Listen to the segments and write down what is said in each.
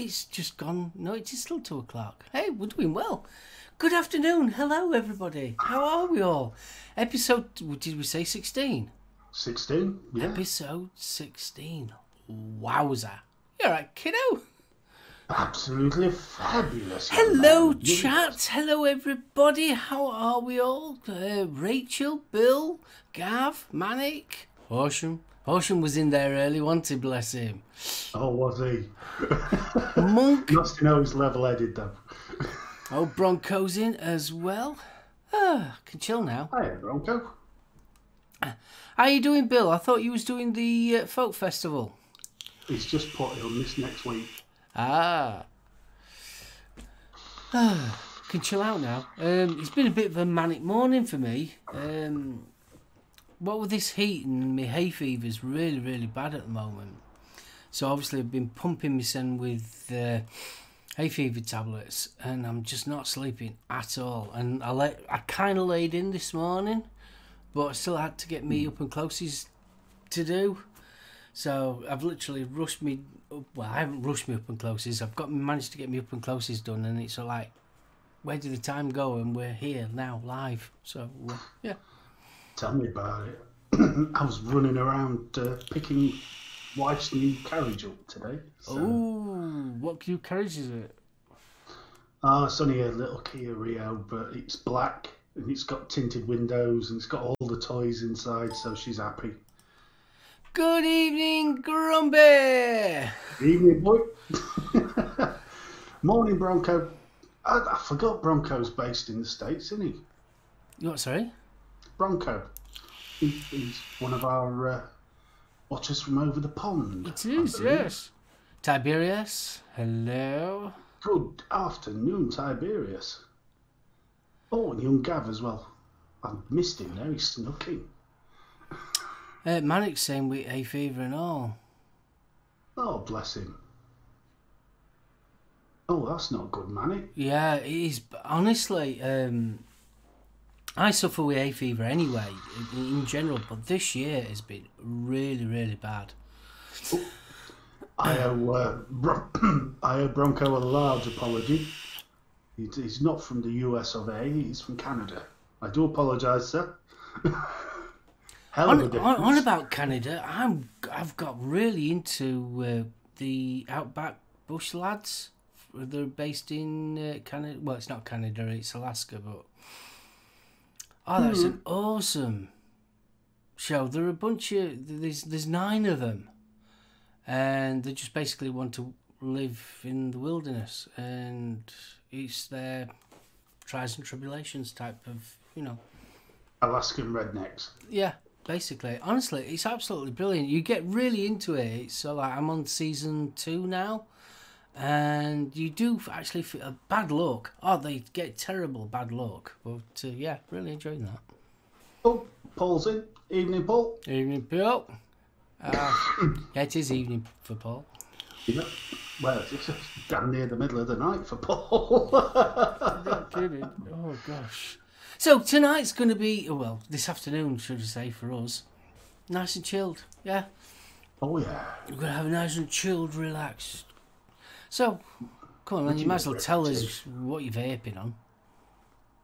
It's just gone. No, it is still two o'clock. Hey, we're doing well. Good afternoon. Hello, everybody. How are we all? Episode, did we say 16? 16? Yeah. Episode 16. Wowza. You're right, kiddo. Absolutely fabulous. Hello, chat. Hello, everybody. How are we all? Uh, Rachel, Bill, Gav, Manic, Horsham. Horsham was in there early, wasn't he? Bless him. Oh, was he? Monk. To know he's level headed, though. Oh, Bronco's in as well. Ah, can chill now. Hi, Bronco. How you doing, Bill? I thought you was doing the uh, folk festival. He's just put it on this next week. Ah. Ah, can chill out now. Um, it's been a bit of a manic morning for me. Um, what with this heat and my hay fever's really, really bad at the moment. So obviously I've been pumping my son with uh, hay fever tablets, and I'm just not sleeping at all. And I let I kind of laid in this morning, but I still had to get me up and closes to do. So I've literally rushed me. Up, well, I haven't rushed me up and closes. I've got managed to get me up and closes done, and it's all like, where did the time go? And we're here now, live. So uh, yeah. Tell me about it. I was running around uh, picking wife's new carriage up today. So, Oh, what new carriage is it? Ah, it's only a little Kia Rio, but it's black and it's got tinted windows and it's got all the toys inside, so she's happy. Good evening, Grumpy. Evening, boy. Morning, Bronco. I, I forgot Bronco's based in the States, isn't he? You what? Sorry. Bronco. He, he's one of our uh, watchers from over the pond. It is, yes. Tiberius, hello. Good afternoon, Tiberius. Oh, and young Gav as well. I missed him there. He snuck in. Uh, Manic's saying with hay fever and all. Oh, bless him. Oh, that's not good, Manny. Yeah, it is. Honestly, um, I suffer with hay fever anyway, in, in general, but this year has been really, really bad. I owe, uh, Bron- I owe Bronco a large apology. He- He's not from the US of A, he's from Canada. I do apologise, sir. Hell On, on, on about Canada, I'm I've got really into uh, the outback bush lads. They're based in uh, Canada. Well, it's not Canada; it's Alaska. But oh, that's hmm. an awesome show. There are a bunch of there's there's nine of them, and they just basically want to live in the wilderness, and it's their trials and tribulations type of you know Alaskan rednecks. yeah, basically. Honestly, it's absolutely brilliant. You get really into it. So like I'm on season two now, and you do actually feel a bad luck. Oh, they get terrible bad luck. But uh, yeah, really enjoying that. Oh, Paul's in. Evening, Paul. Evening, Paul. Uh, yeah, it is evening for Paul. Yeah. Well, it's just damn near the middle of the night for Paul. Oh gosh. So tonight's going to be well, this afternoon, should I say, for us, nice and chilled. Yeah. oh, yeah. We're gonna have a nice and chilled, relaxed. So, come on, then you might as well tell us what you're vaping on.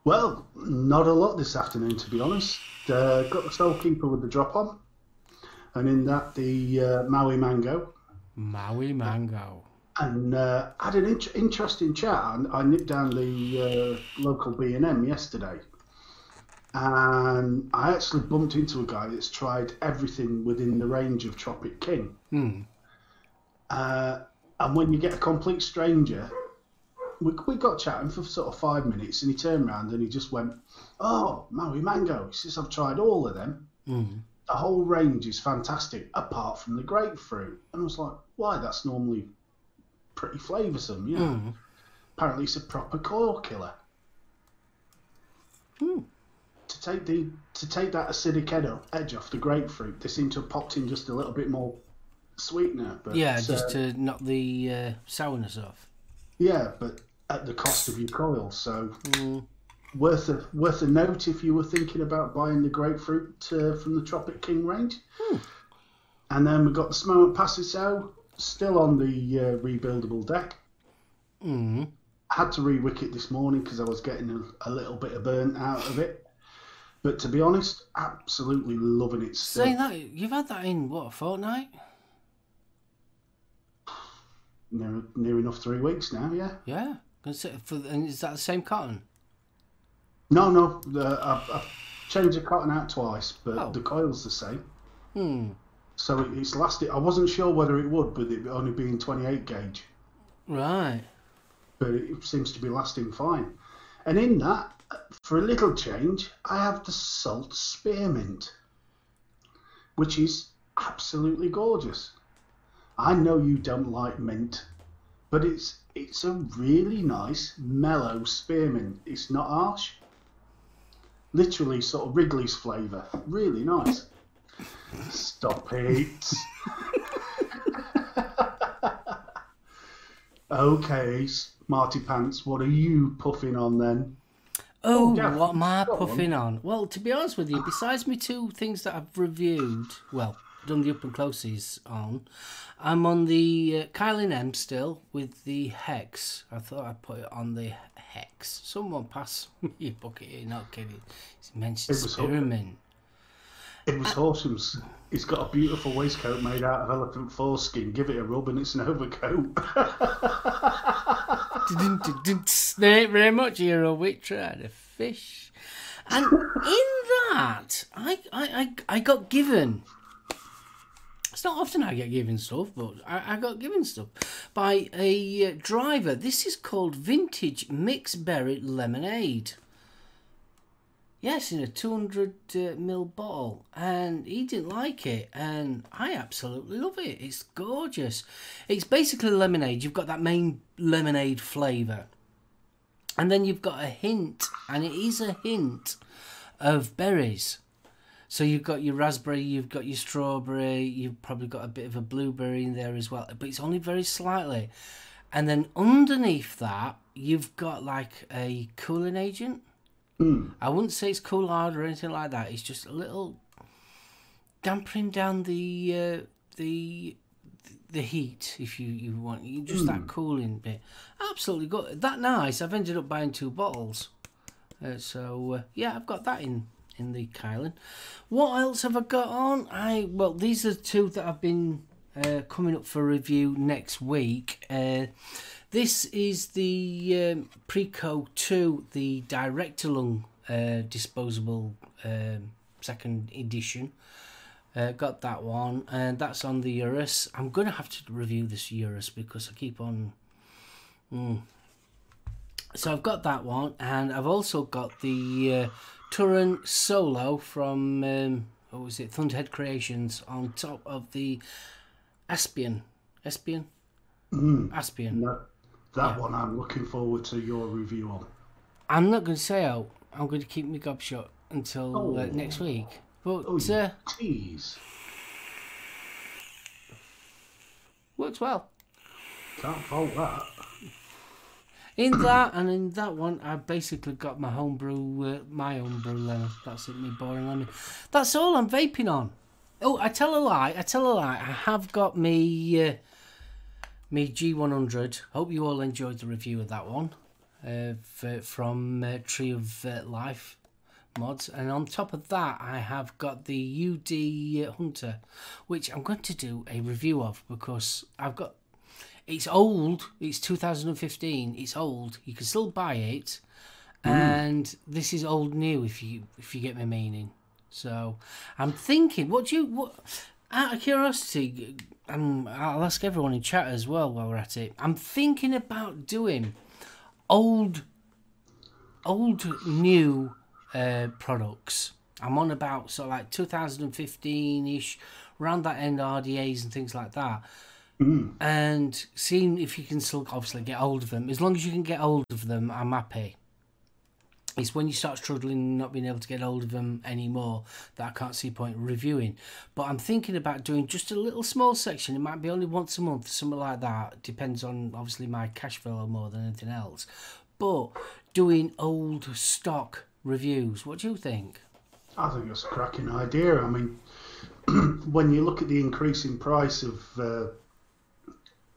Well, not a lot this afternoon, to be honest. Uh, got the Soul Keeper with the drop on, and in that the uh, Maui Mango, Maui Mango. and uh, had an int- interesting chat. I, I nipped down the uh, local B and M yesterday, and I actually bumped into a guy that's tried everything within the range of Tropic King. Hmm. Uh, and when you get a complete stranger, we, we got chatting for sort of five minutes, and he turned around and he just went, "Oh, Maui Mango." He says, "I've tried all of them. Mm. The whole range is fantastic, apart from the grapefruit." And I was like, "Why? That's normally pretty flavoursome, you know." Mm. Apparently, it's a proper coil killer. Hmm. To take the to take that acidic edge off the grapefruit, they seem to have popped in just a little bit more sweetener. But, Yeah, uh, just to knock the uh, sourness off. Yeah, but at the cost of your coil. So Mm. worth a worth a note if you were thinking about buying the grapefruit uh, from the Tropic King range. And then we've got the Smoke Passageau still on the uh, rebuildable deck. Mm. had to re-wicket this morning because I was getting a, a little bit of burnt out of it. But to be honest, absolutely loving it still. Saying that, you've had that in, what, a fortnight? Near, near enough three weeks now, yeah. Yeah. For, and is that the same cotton? No, no, the, I've, I've changed the cotton out twice, but Oh. the coil's the same. Hmm. So it, it's lasted. I wasn't sure whether it would, with it only being 28 gauge, Right. but it seems to be lasting fine. And in that, for a little change, I have the salt spearmint, which is absolutely gorgeous. I know you don't like mint, but it's it's a really nice mellow spearmint. It's not harsh. Literally sort of Wrigley's flavour. Really nice. Stop it. okay, Marty Pants, what are you puffing on then? Oh, Oh, yeah. what am I Go on. puffing on? Well, to be honest with you, besides me two things that I've reviewed, well, done the up and closes on, I'm on the uh, Kylin M still with the Hex. I thought I'd put it on the Hex. Someone pass me a bucket here, not kidding. It's mentioned It was spearmint. It was Horsham's. He's got a beautiful waistcoat made out of elephant foreskin. Give it a rub and it's an overcoat. Thank you very much, Hero Wit. Trying to fish. And in that, I, I, I, I got given. It's not often I get given stuff, but I, I got given stuff by a uh, driver. This is called Vintage Mixed Berry Lemonade. Yes, in a 200 uh, ml bottle, and he didn't like it, and I absolutely love it. It's gorgeous. It's basically lemonade. You've got that main lemonade flavour, and then you've got a hint, and it is a hint of berries. So you've got your raspberry, you've got your strawberry, you've probably got a bit of a blueberry in there as well, but it's only very slightly. And then underneath that, you've got like a cooling agent. I wouldn't say it's cool hard or anything like that. It's just a little dampening down the uh, the the heat if you, you want you just that cooling bit. Absolutely good. That nice. I've ended up buying two bottles. Uh, so uh, yeah, I've got that in in the Kylin. What else have I got on? I well, these are two that I've been uh, coming up for review next week. Uh, this is the um, Preco 2, the Director Lung uh, disposable um, second edition. Uh, got that one, and that's on the Urus. I'm going to have to review this Urus because I keep on. Mm. So I've got that one, and I've also got the uh, Tauren Solo from um, what was it, Thunderhead Creations, on top of the Aspian. Aspian. Aspian. No, that one I'm looking forward to your review on. I'm not going to say out. I'm going to keep my gob shut until uh, Oh. next week. But Oh, uh, tease. works well. Can't fault that. In that and in that one, I basically got my homebrew, uh, my homebrew lemon. That's it, me boring lemon. That's all I'm vaping on. Oh, I tell a lie. I tell a lie. I have got me, uh, me G100. Hope you all enjoyed the review of that one, uh, for, from uh, Tree of uh, Life mods. And on top of that, I have got the UD Hunter, which I'm going to do a review of because I've got it's old. It's 2015. It's old. You can still buy it, and this is old new. If you if you get my meaning. So I'm thinking. What do you what? Out of curiosity, um, I'll ask everyone in chat as well while we're at it. I'm thinking about doing old, old new uh, products. I'm on about sort of like 2015 ish, around that end RDAs and things like that and seeing if you can still obviously get hold of them. As long as you can get hold of them, I'm happy. It's when you start struggling not being able to get hold of them anymore that I can't see point reviewing. But I'm thinking about doing just a little small section. It might be only once a month, something like that. Depends on obviously my cash flow more than anything else. But doing old stock reviews. What do you think? I think that's a cracking idea. I mean, when you look at the increasing price of uh,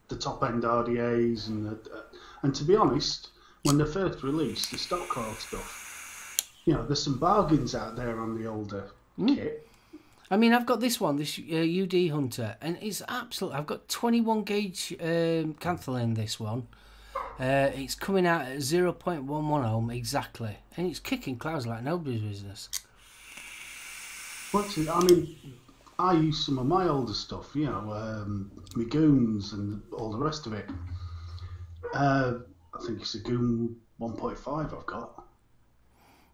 the top end RDAs and the, uh, and to be honest, when they first released the stock coil stuff, you know, there's some bargains out there on the older kit. I mean, I've got this one, this uh, UD Hunter, and it's absolute. I've got 21 gauge um, in this one. Uh, it's coming out at 0.11 ohm exactly, and it's kicking clouds like nobody's business. What's it? I mean, I use some of my older stuff, you know, um, my Goons and all the rest of it. Uh, I think it's a Goon 1.5 I've got.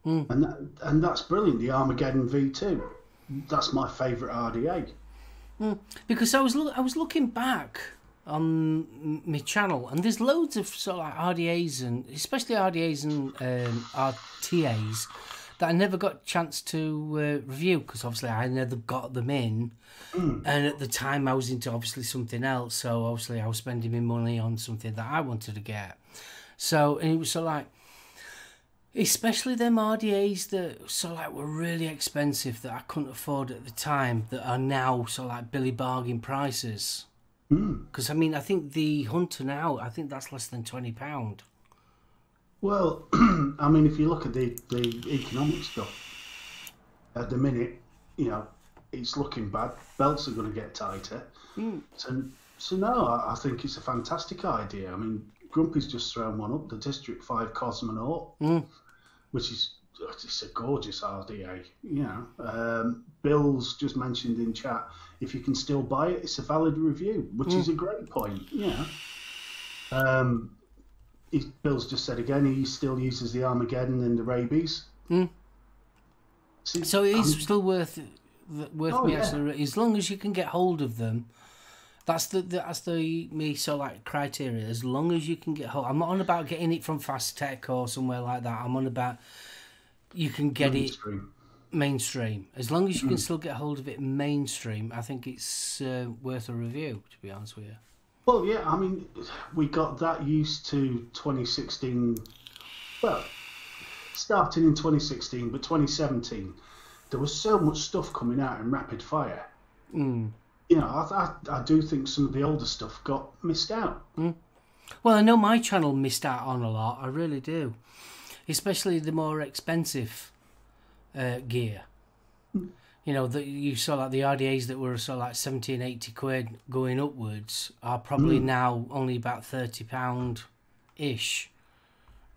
Mm. And that, and that's brilliant, the Armageddon V2. That's my favourite RDA. Because I was loo- I was looking back on my channel, and there's loads of sort of like RDAs and especially RDAs and um, RTAs that I never got a chance to uh, review because obviously I never got them in, and at the time I was into obviously something else, so obviously I was spending my money on something that I wanted to get. So and it was of like especially them RDAs that of like were really expensive that I couldn't afford at the time that are now sort of like Billy Bargain prices. Because I mean, I think the Hunter now, I think that's less than twenty pound. Well, I mean, if you look at the, the economic stuff at the minute, you know, it's looking bad. Belts are going to get tighter. So, so no, I, I think it's a fantastic idea. I mean, Grumpy's just thrown one up, the District 5 Cosmonaut, which is it's a gorgeous RDA. You know, um, Bill's just mentioned in chat if you can still buy it, it's a valid review, which is a great point. Yeah. Um, he, Bill's just said again he still uses the Armageddon and the Rabies. Hmm. See, So it is I'm- still worth worth Oh, me yeah. actually as long as you can get hold of them. That's the that's the me so like criteria. As long as you can get hold, I'm not on about getting it from Fast Tech or somewhere like that. I'm on about you can get it mainstream. mainstream. As long as you can hmm. still get hold of it mainstream, I think it's uh, worth a review. To be honest with you. Well, yeah, I mean, we got that used to 2016. Well, starting in 2016, but 2017, there was so much stuff coming out in rapid fire. Mm. You know, I, I, I do think some of the older stuff got missed out. Well, I know my channel missed out on a lot. I really do, especially the more expensive uh, gear. You know, that you saw like the RDAs that were sort of like 17, 80 quid going upwards are probably now only about thirty pound ish,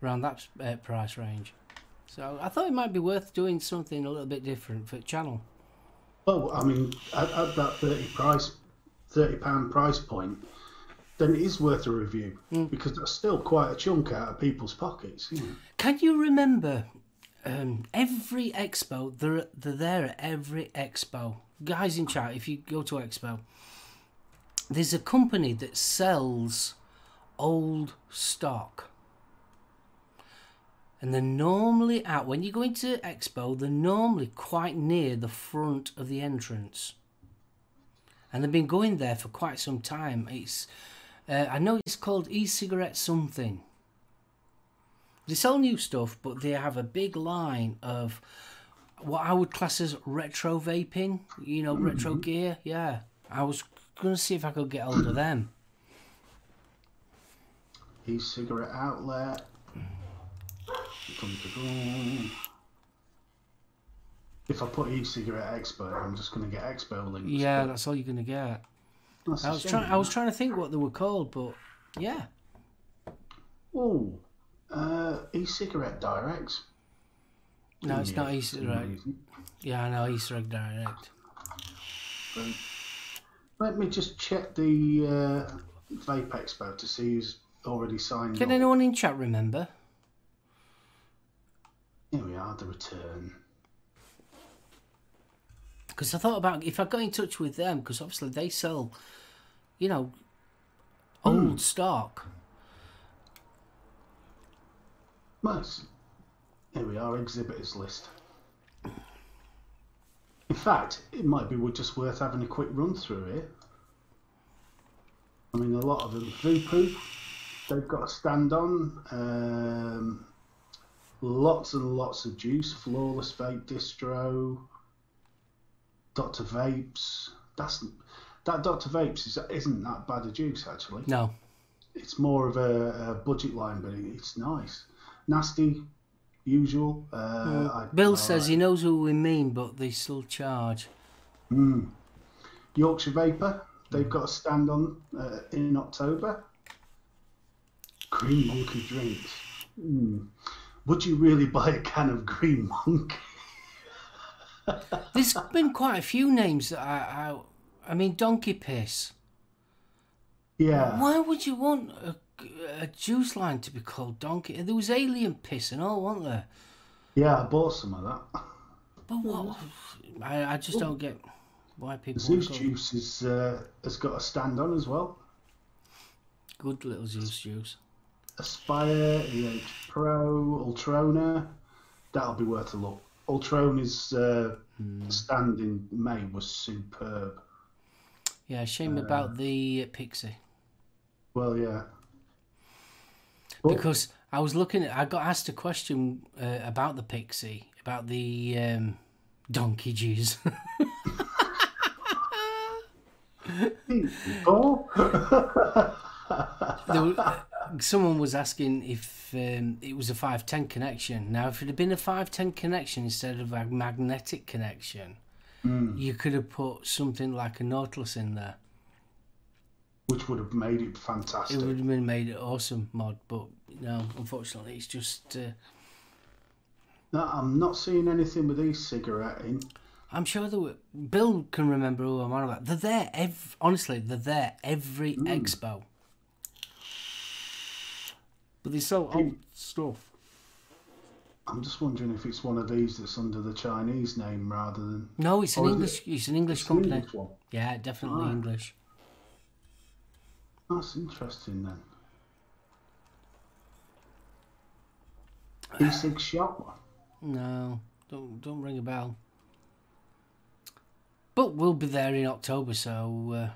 around that uh, price range. So I thought it might be worth doing something a little bit different for channel. Well, I mean, at, at that 30 price, 30 pound price point, then it is worth a review because that's still quite a chunk out of people's pockets. You know. Can you remember um, every expo? They're, they're there at every expo. Guys in chat, if you go to expo, there's a company that sells old stock. And they're normally out, when you go into expo, they're normally quite near the front of the entrance. And they've been going there for quite some time. It's, uh, I know it's called e-cigarette something. They sell new stuff, but they have a big line of what I would class as retro vaping. You know, retro mm-hmm. gear. Yeah, I was gonna see if I could get hold of them. E-cigarette outlet. If I put e-cigarette expert, I'm just going to get expo links. Yeah, that's all you're gonna get. that's I was trying. I was trying to think what they were called, but yeah, Oh, uh, e-cigarette directs. no, it's not Yeah, some egg. reason. Yeah, I know Easter egg direct. Right. Let me just check the uh, Vape Expo to see who's already signed Can up. anyone in chat remember? Here we are, the return. Because I thought about if I got in touch with them, because obviously they sell, you know, old stock. Nice. Here we are, exhibitors list. In fact, it might be just worth having a quick run through here. I mean, a lot of them. Voopoo, they've got a stand on. Um, lots and lots of juice. Flawless Vape Distro. Dr. Vapes. That's that Dr. Vapes is, isn't that bad a juice actually. No. It's more of a, a budget line, but it's nice. Nasty, usual. Uh, I- Bill says he knows who we mean, but they still charge. Mm. Yorkshire Vapor. They've got a stand on uh, in October. Green Monkey drinks. Mm. Would you really buy a can of Green Monkey? There's been quite a few names that I, I, I mean, Donkey Piss. Yeah. Why would you want a, a juice line to be called Donkey? There was Alien Piss and all, wasn't there? Yeah, I bought some of that. But what? I, I just don't get why people. Zeus Juice is, uh, has got a stand on as well. Good little Zeus juice. Aspire, EH Pro, Ultroner. That'll be worth a look. Ultroner's uh, stand in May was superb. Yeah, shame about the uh, Pixie Well, yeah. Because I was looking at. I got asked a question uh, about the Pixie about the um, donkey juice. Oh, There uh, someone was asking if um, it was a 510 connection. Now, if it had been a 510 connection instead of a magnetic connection, you could have put something like a Nautilus in there. Which would have made it fantastic. It would have been made it awesome mod, but no, unfortunately, it's just. Uh, No, I'm not seeing anything with these cigarette in. I'm sure that. Bill can remember who I'm on about. They're there. Ev- honestly, they're there every expo. But they sell old stuff. I'm just wondering if it's one of these that's under the Chinese name rather than No, it's an is it? English. It's an English It's an company. English one. Yeah, definitely Right. English. That's interesting then. E6 shop. No, don't don't ring a bell. But we'll be there in October, so uh,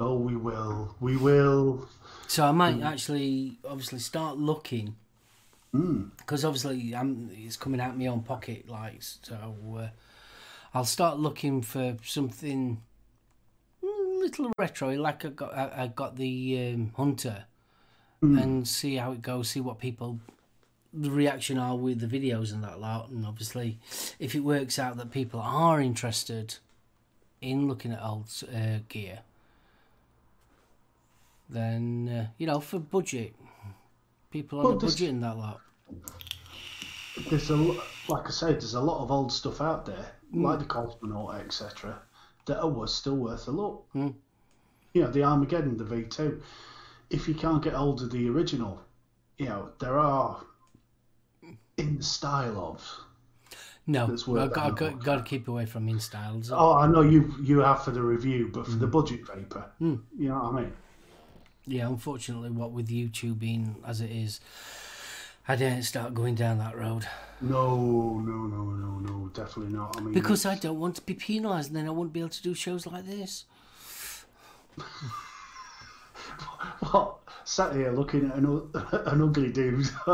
Oh, we will. We will. so I might actually obviously start looking Mm. because obviously I'm it's coming out of my own pocket, like so. Uh, I'll start looking for something mm, little retro, like I got I, I got the um, Hunter, and see how it goes. See what people the reaction are with the videos and that lot, and obviously, if it works out that people are interested in looking at old uh, gear, then uh, you know for budget, people on Well, a budget and that lot. There's a like I said, there's a lot of old stuff out there, like the Cosmonaut, etc., that are worth, still worth a look. Mm. You know, the Armageddon, the V2. If you can't get hold of the original, you know there are in the style of. No, That's worth I've got, got, got to keep away from in styles. Oh, I know you you have for the review, but for the budget paper, you know what I mean. Yeah, unfortunately, what with YouTube being as it is, I didn't start going down that road No, no, no, no, no, definitely not. I mean, because I don't want to be penalised, and then I wouldn't be able to do shows like this. what sat here looking at an, an ugly dude.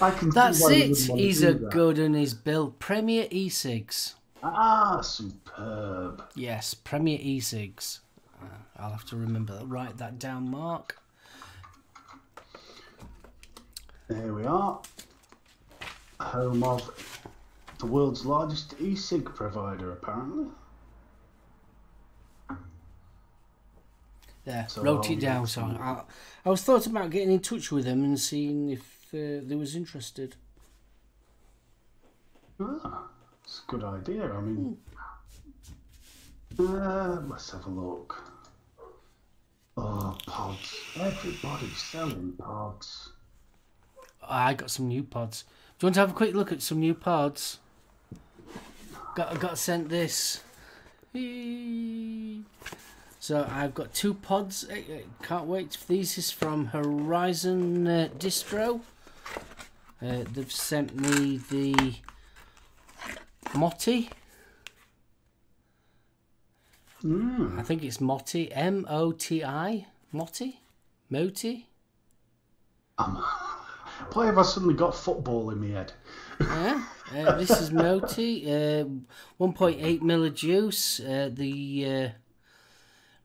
I can That's it. wouldn't want to He's a that. good and he's built Premier E6. ah superb. Yes, Premier E6. Uh, I'll have to remember that. Write that down, Mark. There we are. Home of the world's largest e-cig provider, apparently. There, So wrote it down. So I, I was thought about getting in touch with them and seeing if uh, they was interested. Ah, it's a good idea. I mean, uh, let's have a look. Oh, pods. Everybody's selling pods. I got some new pods. Do you want to have a quick look at some new pods? Got got sent this. So I've got two pods. Eh, eh, Can't wait. These is from Horizon uh, Distro. Uh, they've sent me the Motti. Mm. I think it's Motti. M O T I. Motti. Moti. Um, why have I suddenly got football in my head? Yeah. Uh, this is Moti. Uh, 1.8 mil of juice. Uh, the uh,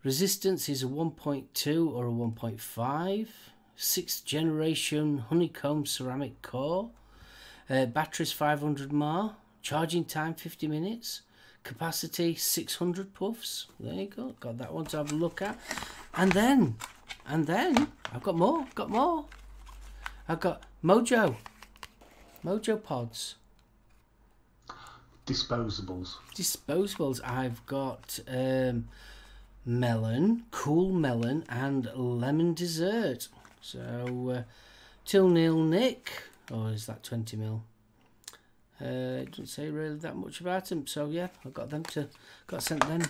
resistance is a 1.2 or a 1.5. Sixth generation honeycomb ceramic core. Uh, batteries 500 mAh. Charging time 50 minutes. Capacity 600 puffs. There you go. Got that one to have a look at. And then, and then, I've got more. Got more. I've got Mojo. Mojo pods. Disposables. Disposables. I've got um, melon, cool melon, and lemon dessert. So, uh, till nil Nick. Or is that 20 mil? Uh, it doesn't say really that much about them. So, yeah, I've got them to, got sent them.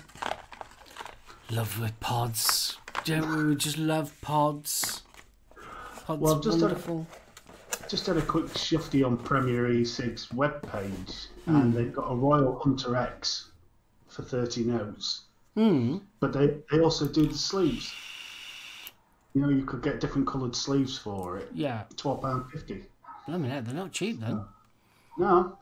Love with pods. Don't? We just love pods. Well, just had a- Just had a quick shifty on Premier E6 webpage, and they've got a Royal Hunter X for 30 notes. Hmm. But they, they also do the sleeves. You know, you could get different coloured sleeves for it. Yeah. £12.50. Blimey, heck, they're not cheap then. No,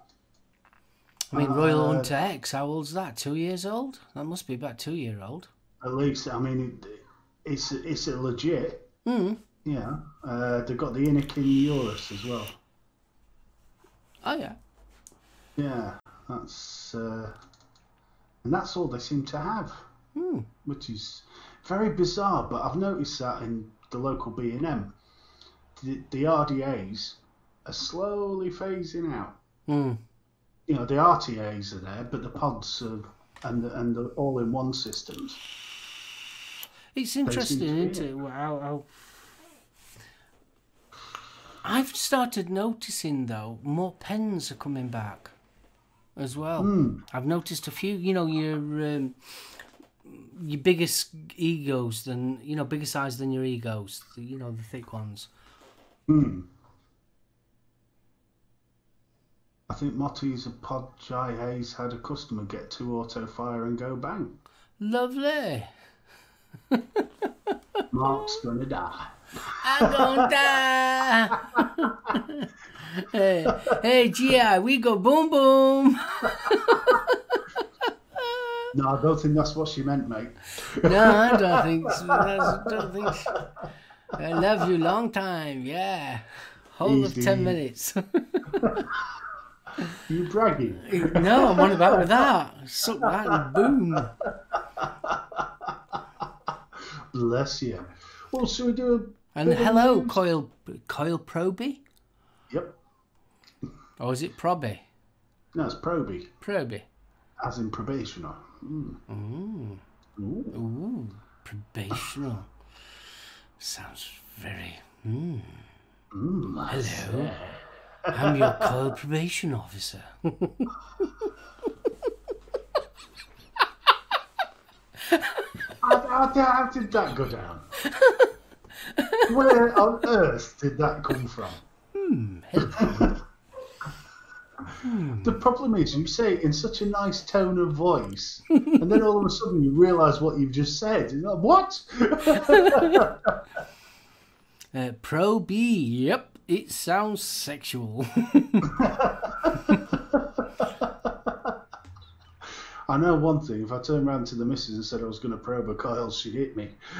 I mean, Royal Uh, Hunter X, how old's that? Two years old? That must be about two year old. at least, I mean, it, it's, it's a legit. Hmm. Yeah. Uh, they've got the Anakin Eurus as well. Oh, yeah. Yeah, that's uh, and that's all they seem to have, Hmm. which is very bizarre. But I've noticed that in the local B and M, the, the RDA's are slowly phasing out. Hmm. You know, the RTA's are there, but the pods are, and the, and the all-in-one systems. It's interesting, isn't it? How, how... I've started noticing, though, more pens are coming back as well. Hmm. I've noticed a few, you know, your. Um, your biggest egos than you know bigger size than your egos the, you know the thick ones Hmm. I think Motti's a pod Jai Hayes had a customer get two auto fire and go bang. lovely Mark's gonna die. I'm gonna die. hey, hey, GI, we go boom boom. No, I don't think that's what she meant, mate. no, I don't think. So. I don't think. So. I love you long time. Yeah, whole of ten minutes. You bragging? no, I'm on about with that. Suck that and boom. Bless you. Well, should we do And hello, Coil Coil Proby. Yep. or is it Proby? No, it's Proby, Proby. as in probationer. Mm. Ooh, Ooh. ooh, probational. Sounds very. Mm. Mm, Hello. I'm your coil probation officer. How, how, did that go down? Where on earth did that come from? The problem is, you say it in such a nice tone of voice, and then all of a sudden you realise what you've just said. Like, what? Uh, Pro B, yep, it sounds sexual. I know one thing. If I turned around to the missus and said I was going to probe her coils, she'd hit me.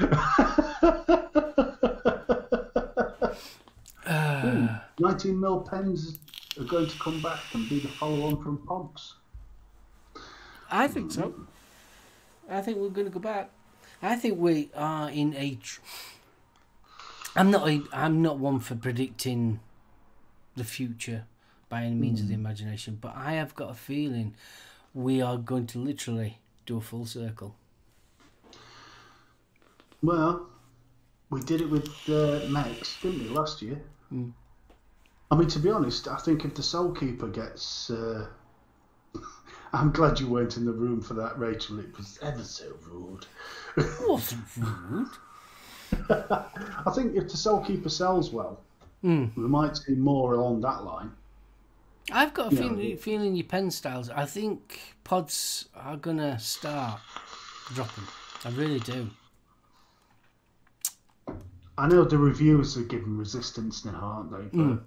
Ooh, 19 mil pens are going to come back and be the follow-on from Pomps. I think so. I think we're going to go back. I think we are in a. Tr- I'm not. A, I'm not one for predicting the future by any means of the hmm. imagination, but I have got a feeling we are going to literally do a full circle. Well, we did it with uh, Max, didn't we, last year? I mean, to be honest, I think if the Soul Keeper gets. Uh... I'm glad you weren't in the room for that, Rachel. It was ever so rude. It Wasn't rude. I think if the Soul Keeper sells well, Mm. we might see more along that line. I've got a feeling, feeling your pen styles. I think pods are gonna start dropping. I really do. I know the reviewers are giving resistance now, aren't they? But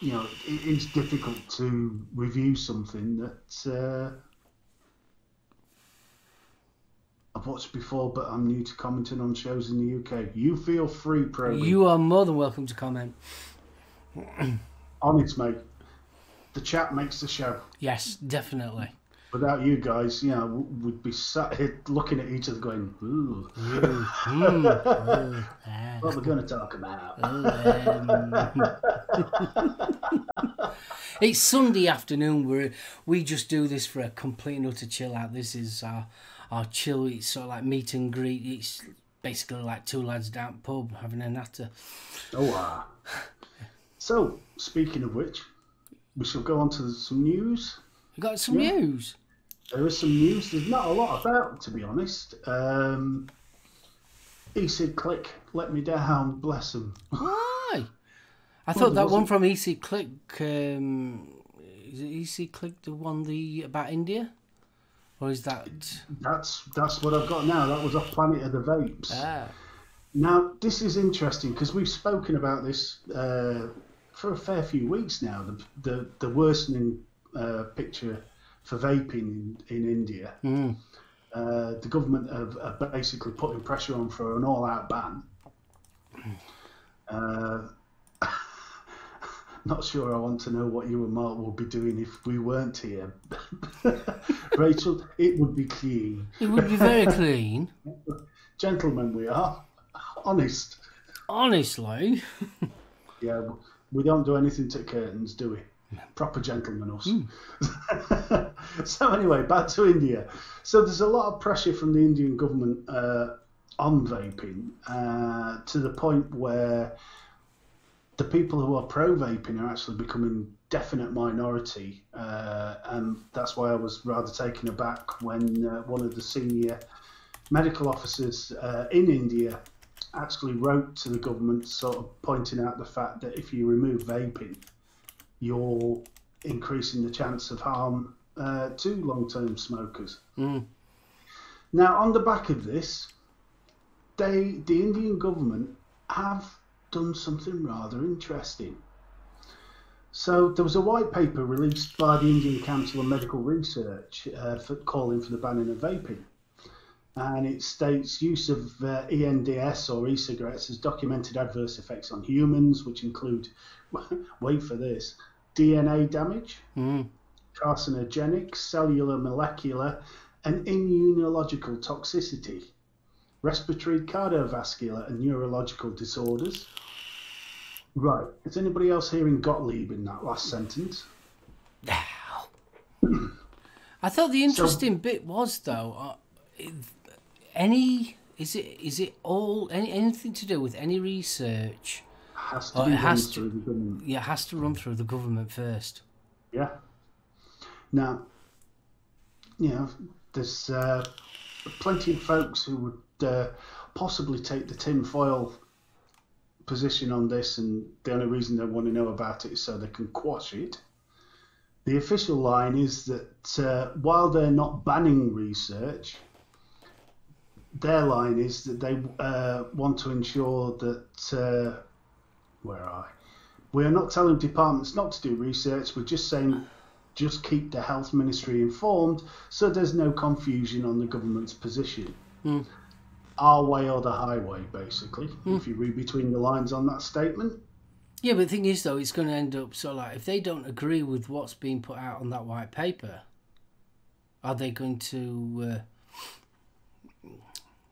you know, it, it's difficult to review something that uh, I've watched before, but I'm new to commenting on shows in the UK. You feel free, Pro. You are more than welcome to comment. Honest, mate. The chat makes the show. Yes, definitely. Without you guys, you know, we'd be sat here looking at each other going, ooh, Ooh, mm, ooh, ah, what we're going to talk about. ooh, um. it's Sunday afternoon. We we just do this for a complete and utter chill out. This is our our chill. It's sort of like meet and greet. It's basically like two lads down pub having a natter. Oh, ah. So, speaking of which, we shall go on to some news. You got some Yeah. news? There is some news. There's not a lot about, to be honest. Um, ECigClick let me down. Bless them. Why? I Well, thought that one from ECigClick. Um, is it ECigClick the one the about India, or is that? That's that's what I've got now. That was off Planet of the Vapes. Ah, Now this is interesting because we've spoken about this uh, for a fair few weeks now. The the, the worsening uh, picture for vaping in, in India. mm, Uh, the government have, have basically putting pressure on for an all-out ban. Uh, not sure I want to know what you and Mark would be doing if we weren't here. Rachel, it would be clean. it would be very clean. Gentlemen, we are. Honest. Honestly, Yeah, we don't do anything to curtains, do we? Proper gentlemen, us. so anyway, back to India. So there's a lot of pressure from the Indian government uh, on vaping uh, to the point where the people who are pro vaping are actually becoming definite minority, uh, and that's why I was rather taken aback when uh, one of the senior medical officers uh, in India actually wrote to the government, sort of pointing out the fact that if you remove vaping, you're increasing the chance of harm uh, to long-term smokers. Mm. Now, on the back of this, they, the Indian government, have done something rather interesting. So there was a white paper released by the Indian Council on Medical Research uh, for calling for the banning of vaping. And it states use of uh, ENDS or e-cigarettes has documented adverse effects on humans, which include, wait for this, DNA damage, mm. carcinogenic, cellular, molecular, and immunological toxicity, respiratory, cardiovascular, and neurological disorders. Right. Is anybody else hearing Gottlieb in that last sentence? No. I thought the interesting bit was though, uh, any is it is it all any anything to do with any research? Has to be it has to- through the government. Yeah, it has to run through the government first. Yeah. Now, you know, there's uh, plenty of folks who would uh, possibly take the tinfoil position on this, and the only reason they want to know about it is so they can quash it. The official line is that uh, while they're not banning research, their line is that they uh, want to ensure that. Uh, where are I? We are not telling departments not to do research. We're just saying just keep the health ministry informed so there's no confusion on the government's position. Mm. Our way or the highway, basically, if you read between the lines on that statement. Yeah, but the thing is though, it's going to end up so like if they don't agree with what's being put out on that white paper, are they going to uh,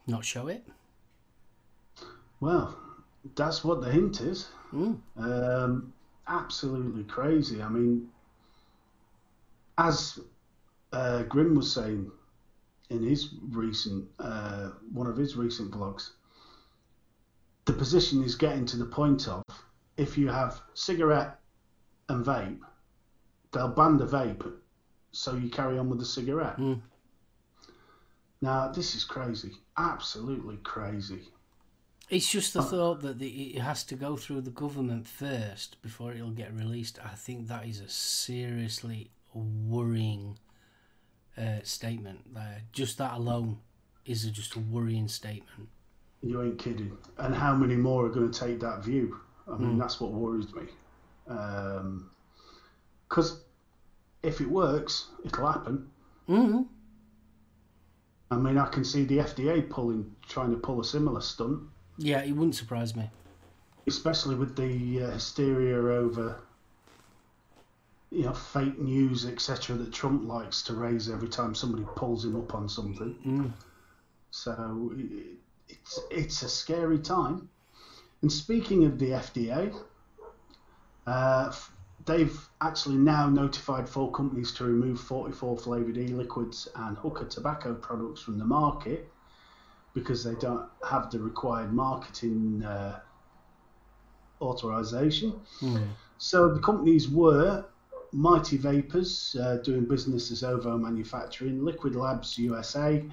not show it? Well, that's what the hint is. Mm. Um, absolutely crazy. I mean, as uh, Grim was saying in his recent, uh, one of his recent vlogs, the position is getting to the point of if you have cigarette and vape, they'll ban the vape, so you carry on with the cigarette. Mm. Now, this is crazy. Absolutely crazy. It's just the thought that the, it has to go through the government first before it'll get released. I think that is a seriously worrying uh, statement. There, just that alone is a, just a worrying statement. You ain't kidding. And how many more are going to take that view? I mean, that's what worries me. Because if it works, it'll happen. Mm. I mean, I can see the FDA pulling, trying to pull a similar stunt, Yeah, it wouldn't surprise me. especially with the uh, hysteria over, you know, fake news, etc., that Trump likes to raise every time somebody pulls him up on something. Mm. So it, it's it's a scary time. And speaking of the FDA, uh, they've actually now notified four companies to remove 44 flavoured e-liquids and hookah tobacco products from the market because they don't have the required marketing uh, authorization. Mm. So the companies were Mighty Vapors, uh, doing business as OVO Manufacturing, Liquid Labs USA,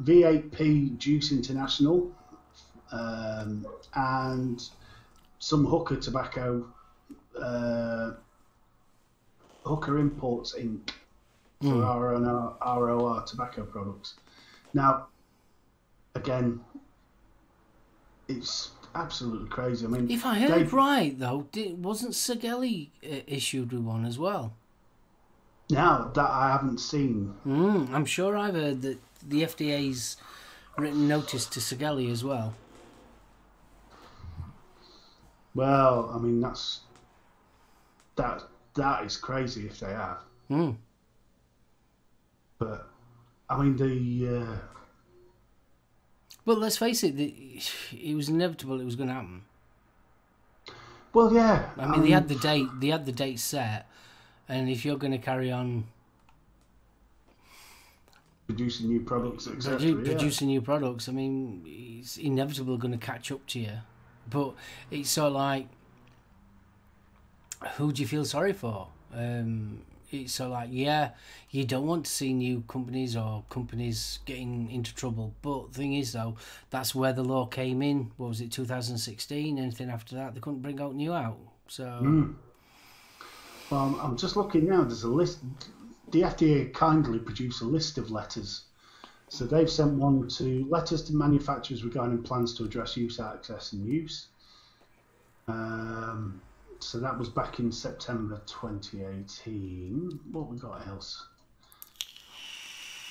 V8P Juice International, um, and some hookah tobacco, uh, Hookah Imports Inc. for Mm. our own ROR tobacco products. Now, again, it's absolutely crazy. I mean, If I heard they- right, though, di wasn't Segelli uh, issued with one as well? now that I haven't seen Mm, I'm sure I've heard that the FDA's written notice to Segelli as well. Well, I mean that's that that is crazy if they have. Mm. But I mean the uh, But let's face it, the, it was inevitable it was going to happen. well, yeah. I mean, they had the date, they had the date set, and if you're going to carry on producing new products, etc. produ- yeah. producing new products, I mean, it's inevitable going to catch up to you. But it's sort of like, who do you feel sorry for? Um, it's sort like, yeah, you don't want to see new companies or companies getting into trouble. But thing is, though, that's where the law came in. What was it, 2016? Anything after that, they couldn't bring out new out. So, Mm. Well, I'm- I'm just looking now. There's a list. The FDA kindly produced a list of letters. So they've sent one to letters to manufacturers regarding plans to address use, access, and use. Um, so that was back in September 2018. What we got else?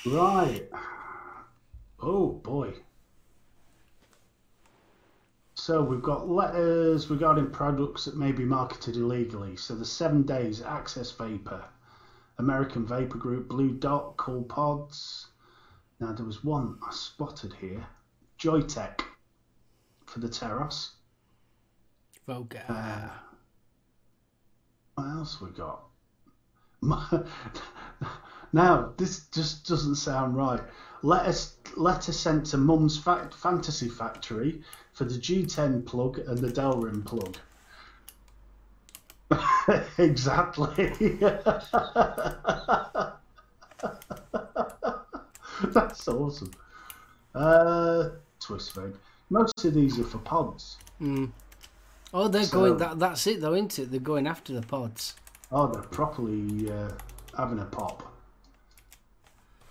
Right. Oh boy. So we've got letters regarding products that may be marketed illegally. So the seven days Access Vapor, American Vapor Group, Blue Dot, Cool Pods. Now there was one I spotted here, Joyetech for the Teros. Voga. Uh, what else we got? now this just doesn't sound right. Letter letter sent to Mum's Fantasy Factory for the G10 plug and the Delrin plug. exactly. That's awesome. Uh, twist vape. Most of these are for pods. Mm. Oh, they're So- going. That, that's it, though, isn't it? They're going after the pods. Oh, they're properly uh, having a pop.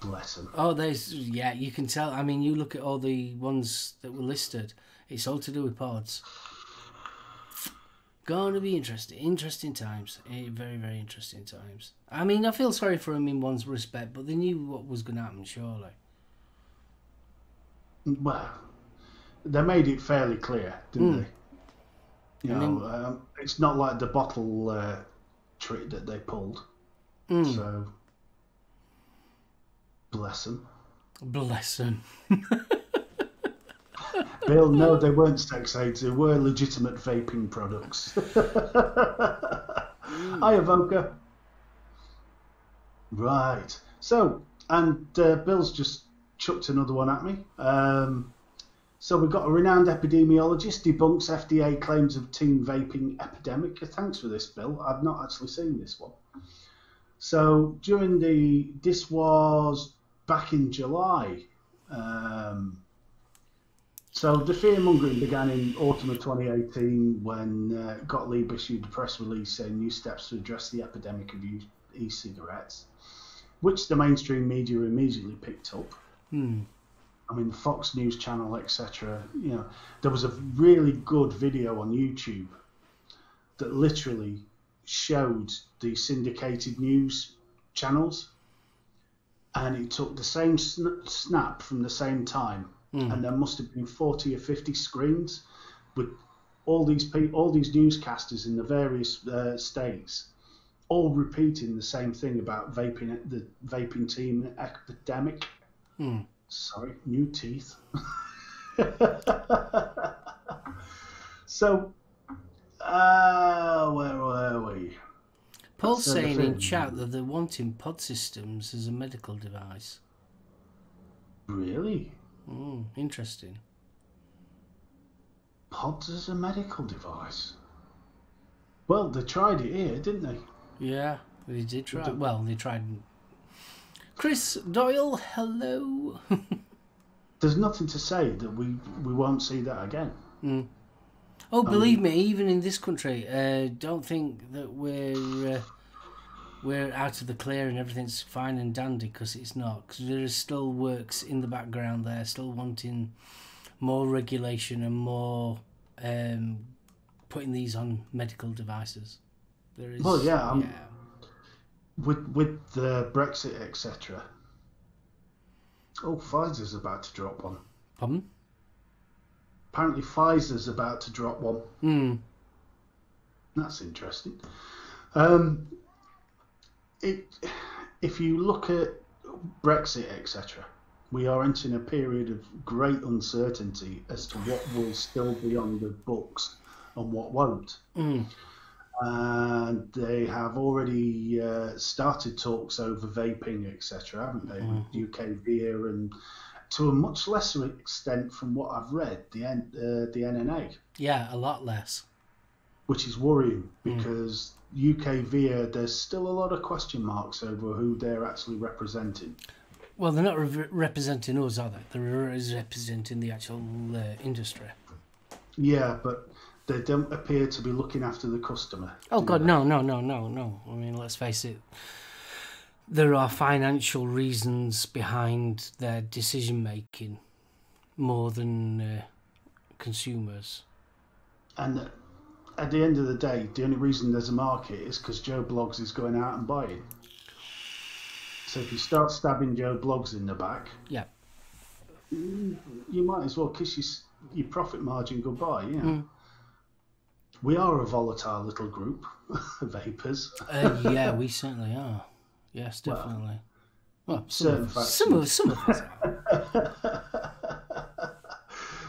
Bless them. Oh, there's yeah. You can tell. I mean, you look at all the ones that were listed. It's all to do with pods. Going to be interesting. Interesting times. Eh, Very, very interesting times. I mean, I feel sorry for them in one's respect, but they knew what was going to happen. Surely. Well, they made it fairly clear, didn't Mm. they? You know, mean- um, it's not like the bottle uh, trick that they pulled. Mm. So, bless them. Bless them. Bill, no, they weren't sex aids. They were legitimate vaping products. Hi, Avoca. Right. So, and uh, Bill's just chucked another one at me. Um, so we've got a renowned epidemiologist debunks FDA claims of teen vaping epidemic. Thanks for this, Bill. I've not actually seen this one. So during the, this was back in July. Um, so the fear mongering began in autumn of 2018 when uh, Gottlieb issued a press release saying new steps to address the epidemic of e-cigarettes, which the mainstream media immediately picked up. Hmm. I mean, Fox News channel, etc. You know, there was a really good video on YouTube that literally showed the syndicated news channels, and it took the same sn- snap from the same time, and there must have been forty or fifty screens with all these pe- all these newscasters in the various uh, states, all repeating the same thing about vaping the vaping team epidemic. Hmm. Sorry, new teeth. so, uh, where were we? Paul's uh, saying in chat that they're wanting pod systems as a medical device. Really? Mm, interesting. Pods as a medical device? Well, they tried it here, didn't they? Yeah, they did try. Well, they tried. Chris Doyle, hello. There's nothing to say that we we won't see that again. Oh, believe me, even in this country, uh, don't think that we're uh, we're out of the clear and everything's fine and dandy because it's not. Because there is still works in the background there, still wanting more regulation and more um, putting these on medical devices. There is. Well, yeah, um, yeah. With with the Brexit, etc. Oh, Pfizer's about to drop one. Pardon? Apparently, Pfizer's about to drop one. Hmm. That's interesting. Um, it, if you look at Brexit, etc., we are entering a period of great uncertainty as to what will still be on the books and what won't. Mm. And they have already uh, started talks over vaping, etc., haven't they, with UK VIA and to a much lesser extent from what I've read, the N, uh, the NNA Yeah, a lot less. which is worrying because UK VIA, there's still a lot of question marks over who they're actually representing. Well, they're not re- representing us, are they? They're representing the actual uh, industry. Yeah, but they don't appear to be looking after the customer. Oh God, they? no, no, no, no, no. I mean, let's face it. There are financial reasons behind their decision making, more than uh, consumers. And at the end of the day, the only reason there's a market is because Joe Blogs is going out and buying. So if you start stabbing Joe Blogs in the back, Yeah. you might as well kiss your, your profit margin goodbye. Yeah. Mm. We are a volatile little group, vapors. Uh, yeah, we certainly are. Yes, definitely. Well, some of, us, some of some of us.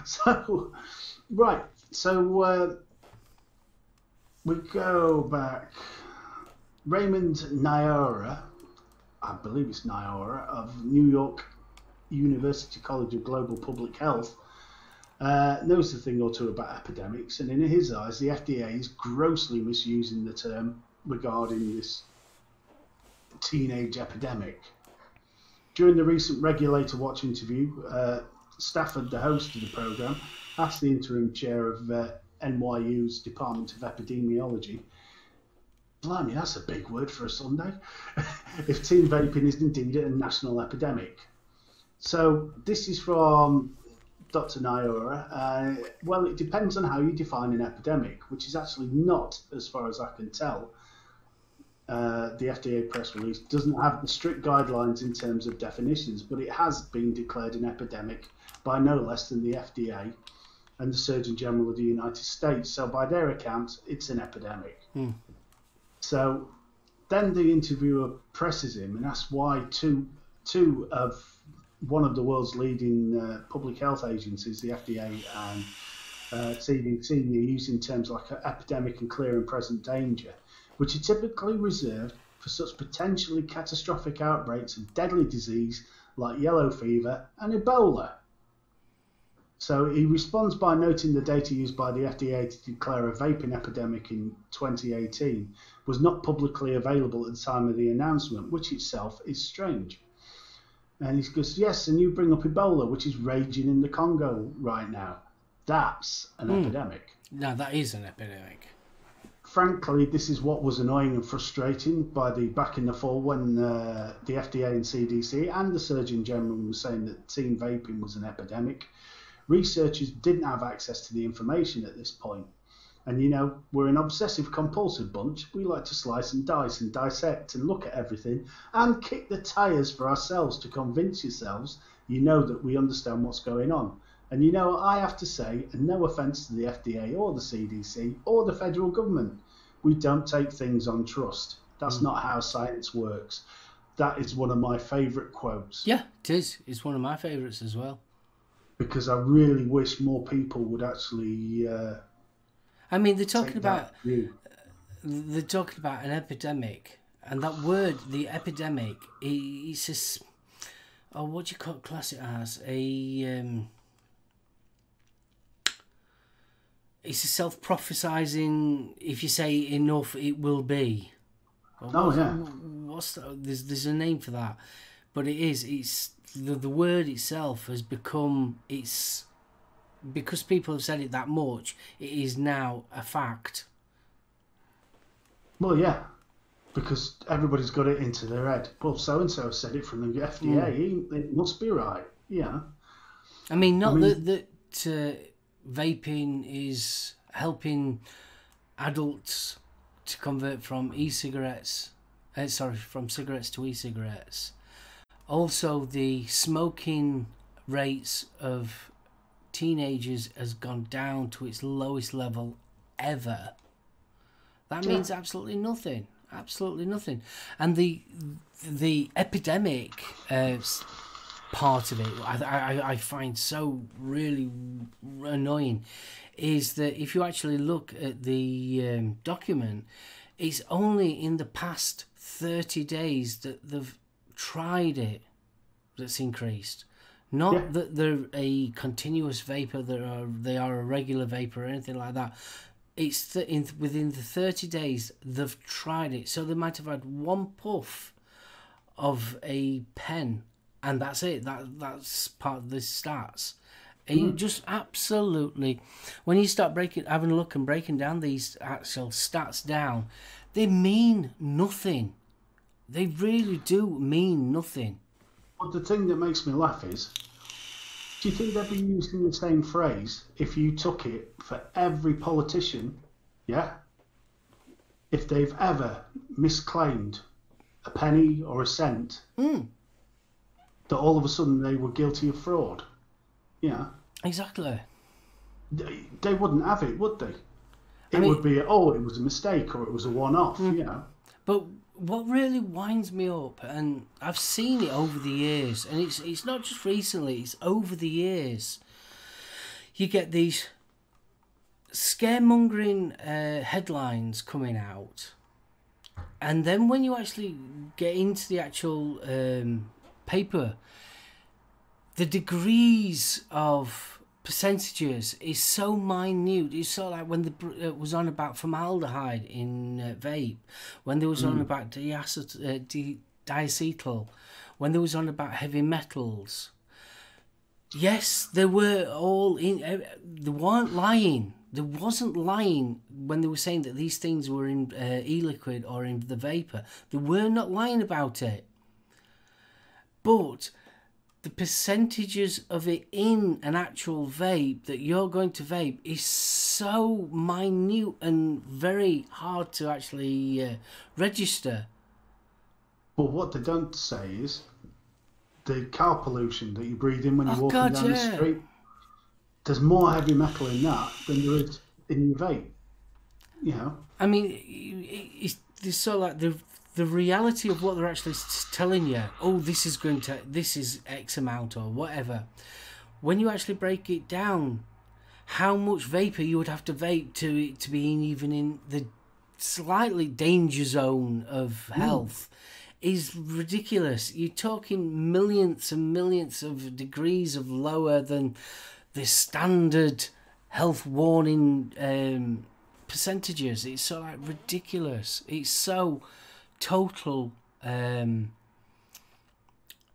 So, right. So uh, we go back. Raymond Niaura, I believe it's Niaura, of New York University College of Global Public Health, uh, knows a thing or two about epidemics, and in his eyes, the FDA is grossly misusing the term regarding this teenage epidemic. During the recent Regulator Watch interview, uh, Stafford, the host of the programme, asked the interim chair of uh, NYU's Department of Epidemiology, blimey, that's a big word for a Sunday, if teen vaping is indeed a national epidemic. So this is from Dr. Niaura. Uh, well, it depends on how you define an epidemic, which is actually not, as far as I can tell, uh, the FDA press release doesn't have the strict guidelines in terms of definitions, but it has been declared an epidemic by no less than the FDA and the Surgeon General of the United States. So, by their account, it's an epidemic. Hmm. So, then the interviewer presses him and asks why two two of one of the world's leading uh, public health agencies, the FDA and uh, CDC, terms like epidemic and clear and present danger, which are typically reserved for such potentially catastrophic outbreaks of deadly disease like yellow fever and Ebola. So he responds by noting the data used by the FDA to declare a vaping epidemic in 2018 was not publicly available at the time of the announcement, which itself is strange. And he goes, Yes, and you bring up Ebola, which is raging in the Congo right now. That's an epidemic. Now that is an epidemic. Frankly, this is what was annoying and frustrating by the back in the fall when uh, the FDA and CDC and the Surgeon General were saying that teen vaping was an epidemic. Researchers didn't have access to the information at this point, And you know, we're an obsessive compulsive bunch. We like to slice and dice and dissect and look at everything and kick the tyres for ourselves to convince yourselves you know that we understand what's going on. And you know, I have to say, and no offence to the FDA or the CDC or the federal government, we don't take things on trust. That's mm. not how science works. That is one of my favourite quotes. Yeah, it is. It's one of my favourites as well. Because I really wish more people would actually. Uh, I mean, they're talking about. They're talking about an epidemic, and that word, the epidemic, it's just. Oh, what do you call class it as? A. Um, it's a self prophesizing. If you say enough, it will be. oh yeah. What's the, there's there's a name for that, but it is it's the the word itself has become it's because people have said it that much. It is now a fact. Well, yeah, because everybody's got it into their head. Well, so and so said it from the FDA. Mm. It must be right. Yeah. I mean, not I mean, that that. Uh, vaping is helping adults to convert from e-cigarettes uh, sorry from cigarettes to e-cigarettes also the smoking rates of teenagers has gone down to its lowest level ever that means yeah. absolutely nothing absolutely nothing and the the epidemic uh, part of it I, I, I find so really annoying is that if you actually look at the um, document, it's only in the past 30 days that they've tried it that's increased. Not yeah. that they're a continuous vapor, that are they are a regular vapor or anything like that. It's th- in, within the 30 days they've tried it. So they might have had one puff of a pen and that's it. That that's part of the stats. And you hmm. just absolutely, when you start breaking, having a look and breaking down these actual stats down, they mean nothing. They really do mean nothing. But the thing that makes me laugh is, do you think they'd be using the same phrase if you took it for every politician? Yeah. If they've ever misclaimed a penny or a cent. Mm that all of a sudden they were guilty of fraud. Yeah. Exactly. They, they wouldn't have it, would they? It I mean, would be, oh, it was a mistake or it was a one off, mm, you know. But what really winds me up, and I've seen it over the years, and it's it's not just recently, it's over the years. You get these scaremongering uh, headlines coming out, and then when you actually get into the actual um, paper, the degrees of percentages is so minute. It's so like when the it uh, was on about formaldehyde in uh, vape, when there was mm. on about diacet- uh, di- diacetyl, when there was on about heavy metals. Yes, they were all in. Uh, they weren't lying. There wasn't lying when they were saying that these things were in uh, e-liquid or in the vapor. They were not lying about it but the percentages of it in an actual vape that you're going to vape is so minute and very hard to actually uh, register. But what they don't say is the car pollution that you breathe in when you're oh, walking God, down yeah. the street. There's more heavy metal in that than there is in your vape. You know. I mean, it's, it's so like the the reality of what they're actually telling you oh this is going to this is x amount or whatever when you actually break it down how much vapor you would have to vape to to be even in the slightly danger zone of hmm. health mm. is ridiculous you're talking millions and millions of degrees of lower than the standard health warning um, percentages it's so like ridiculous it's so total. Um,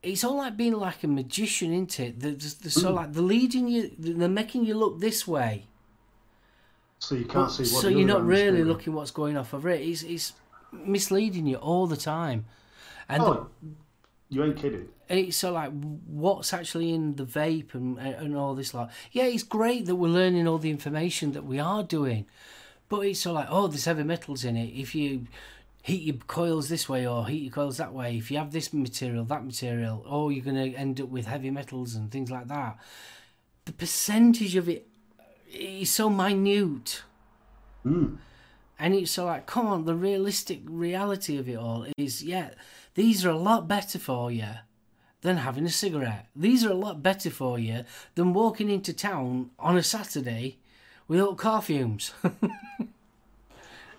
it's all like being like a magician, isn't it? They're, they're so mm. like they're leading you, they're making you look this way. So you can't see. so you're not really looking what's going off over it. It's it's misleading you all the time. And oh, you ain't kidding. It's so like what's actually in the vape and and all this like. Yeah, it's great that we're learning all the information that we are doing, But it's all like, oh, there's heavy metals in it. If you heat your coils this way or heat your coils that way, if you have this material, that material, oh, you're going to end up with heavy metals and things like that. The percentage of it is so minute. Mm. And it's so like, come on, the realistic reality of it all is, yeah, these are a lot better for you than having a cigarette. These are a lot better for you than walking into town on a Saturday without car fumes.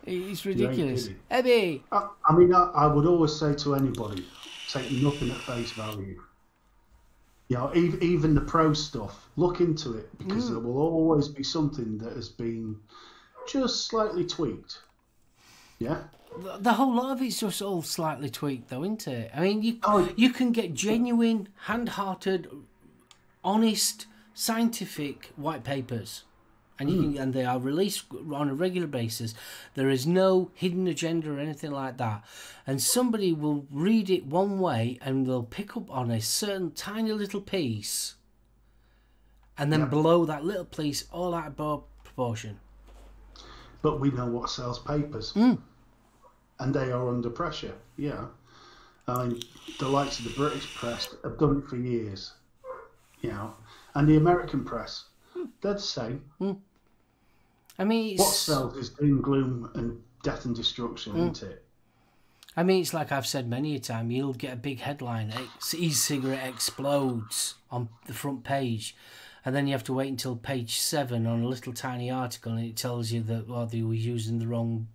it's ridiculous. Eddie! I, I mean, I, I would always say to anybody, take nothing at face value. You know, even, even the pro stuff, look into it because hmm. there will always be something that has been just slightly tweaked. Yeah? The, the whole lot of it's just all slightly tweaked, though, isn't it? I mean, you Oh. you can get genuine, hand-hearted, honest, scientific white papers, and you hmm. can and they are released on a regular basis. There is no hidden agenda or anything like that, and somebody will read it one way and they'll pick up on a certain tiny little piece, and then Yeah. blow that little piece all out of proportion. But we know what sells papers. Mm. And they are under pressure. Yeah. I mean, the likes of the British press have done it for years. You know, and the American press, hmm. they're the same. Hmm. I mean, it's, What sells is doom, gloom, and death and destruction, Mm. isn't it? I mean, it's like I've said many a time. You'll get a big headline: "E-cigarette explodes" on the front page, and then you have to wait until page seven on a little tiny article, and it tells you that well they were using the wrong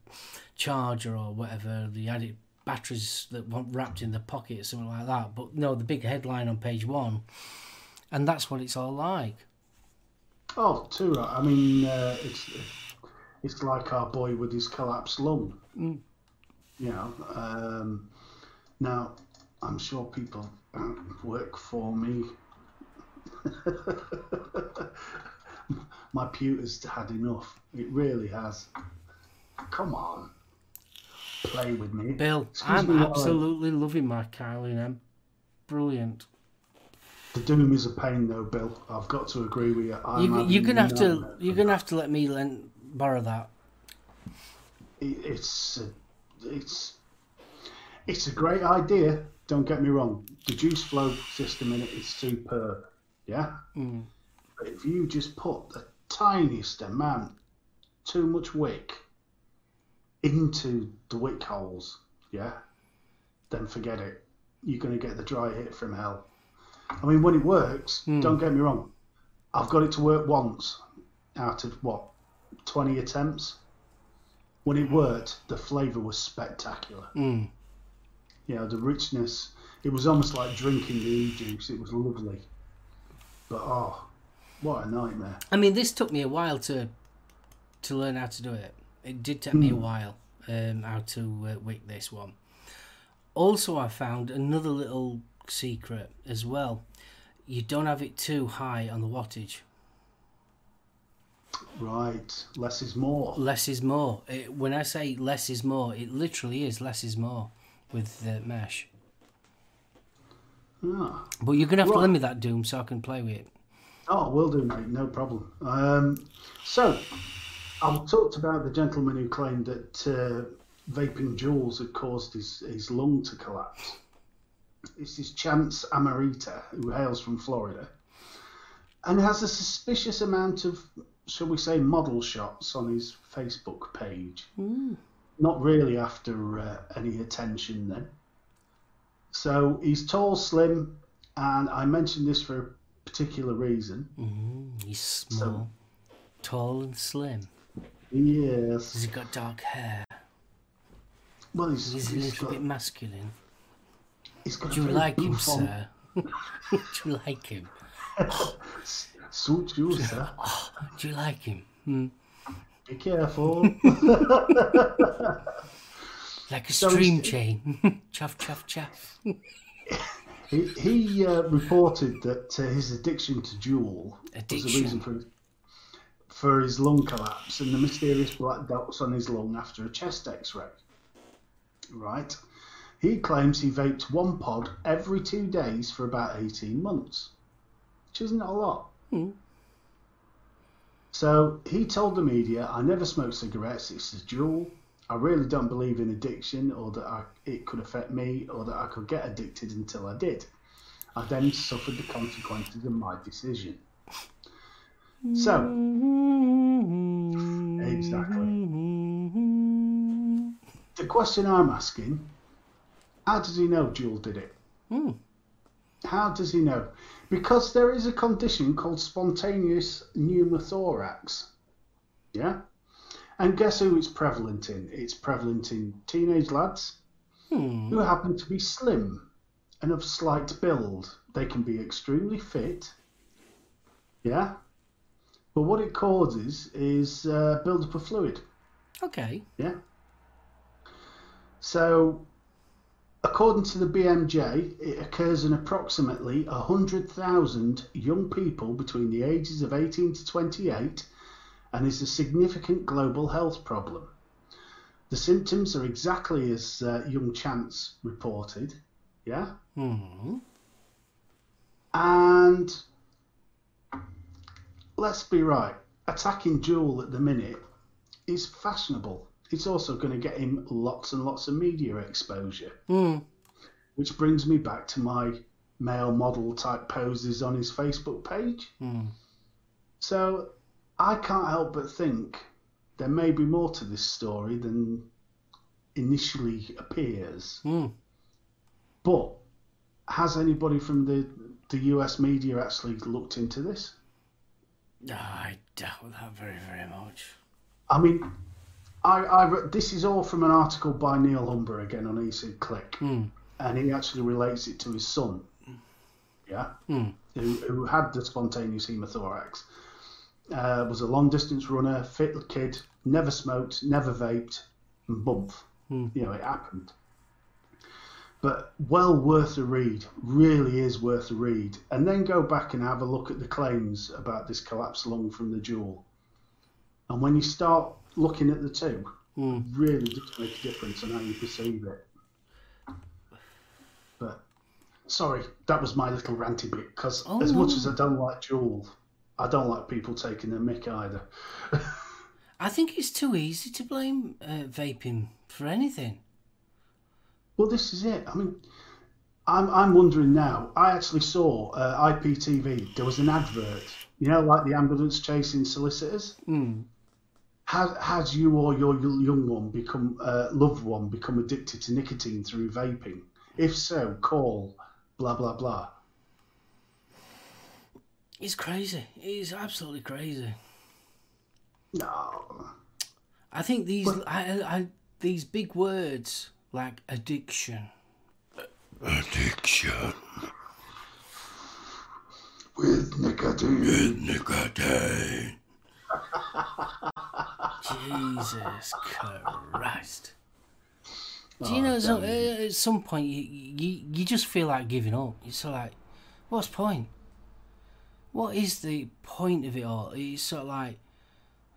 charger or whatever. They had it batteries that weren't wrapped in the pocket or something like that. But no, the big headline on page one, and that's what it's all like. Oh, too right. I mean, uh, it's it's like our boy with his collapsed lung. Mm. You know. Um, now, I'm sure people work for me. My pewter's had enough. It really has. Come on, play with me. Bill, Excuse I'm me absolutely loving my Kylin M. Brilliant. The doom is a pain, though, Bill. I've got to agree with you. I'm you you're gonna have to you're gonna have to let me lend, borrow that. it- it's a, it's it's a great idea. Don't get me wrong. The juice flow system in it is superb. Yeah. Mm. But if you just put the tiniest amount, too much wick, into the wick holes, yeah, then forget it. You're going to get the dry hit from hell. I mean, when it works, don't get me wrong. I've got it to work once out of what, 20 attempts? When it worked, the flavour was spectacular. Mm. You know, the richness, it was almost like drinking the e juice. It was lovely. But oh, what a nightmare. I mean, this took me a while to to learn how to do it. It did take me a while um, how to uh, wick this one. Also, I found another little secret as well. You don't have it too high on the wattage. Right, less is more. Less is more. It, when I say less is more, it literally is less is more with the mesh. Ah. But you're gonna have to lend me that Doom so I can play with it. Oh, will do, mate. No problem. Um, so, I've talked about the gentleman who claimed that uh, vaping Juuls had caused his, his lung to collapse. It's is Chance Ammirata, who hails from Florida, and has a suspicious amount of, shall we say, model shots on his Facebook page. Not really after uh, any attention then. So he's tall, slim, and I mentioned this for a particular reason. Mm, he's small, tall, and slim. Yes. Has he got dark hair? Well, he's, He's a little got, bit masculine. Do you like him, sir? Do you like him? Suits you, sir. Do you like him? Hmm. Be careful. Like a stream chain. chuff, chuff, chuff. he he uh, reported that uh, his addiction to Juul was the reason for for his lung collapse and the mysterious black dots on his lung after a chest X-ray. Right. He claims he vaped one pod every two days for about eighteen months, which isn't a lot. Hmm. So he told the media, I never smoke cigarettes, it's a Juul. I really don't believe in addiction or that I, it could affect me or that I could get addicted until I did. I then suffered the consequences of my decision. So, exactly. The question I'm asking how does he know Juul did it? Hmm. How does he know? Because there is a condition called spontaneous pneumothorax. Yeah? And guess who it's prevalent in? It's prevalent in teenage lads Hmm. who happen to be slim and of slight build. They can be extremely fit. Yeah? But what it causes is uh, build-up of fluid. Okay. Yeah. So, according to the BMJ, it occurs in approximately 100,000 young people between the ages of 18 to 28 and is a significant global health problem. The symptoms are exactly as uh, young Chance reported. Yeah. Hmm. And let's be right, attacking Juul at the minute is fashionable. It's also going to get him lots and lots of media exposure. Hmm. Which brings me back to my male model type poses on his Facebook page. Hmm. So I can't help but think there may be more to this story than initially appears. Hmm. But has anybody from the, the US media actually looked into this? I doubt that very, very much. I mean, I, I this is all from an article by Neil Humber again on ECigClick, Hmm. and he actually relates it to his son, yeah, Hmm. who, who had the spontaneous hemothorax. Uh, was a long distance runner, fit kid, never smoked, never vaped, and bump. Hmm. You know, it happened. But well worth a read, really is worth a read. And then go back and have a look at the claims about this collapsed lung from the Juul. And when you start looking at the two, Hmm. really does make a difference on how you perceive it. But sorry, that was my little ranty bit because Oh, as much as I don't like Juul, I don't like people taking their mick either. I think it's too easy to blame uh, vaping for anything. Well, this is it. I mean, I'm I'm wondering now. I actually saw uh, IPTV. There was an advert. You know, like the ambulance chasing solicitors. Hmm. Has has you or your young one become uh, loved one become addicted to nicotine through vaping? If so, call blah blah blah. It's crazy. It's absolutely crazy. No, I think these I, I, these big words like addiction. Addiction. with nicotine. With nicotine. Jesus Christ. Do you know, so, uh, at some point, you, you, you just feel like giving up. You're sort of like, what's the point? What is the point of it all? It's sort of like,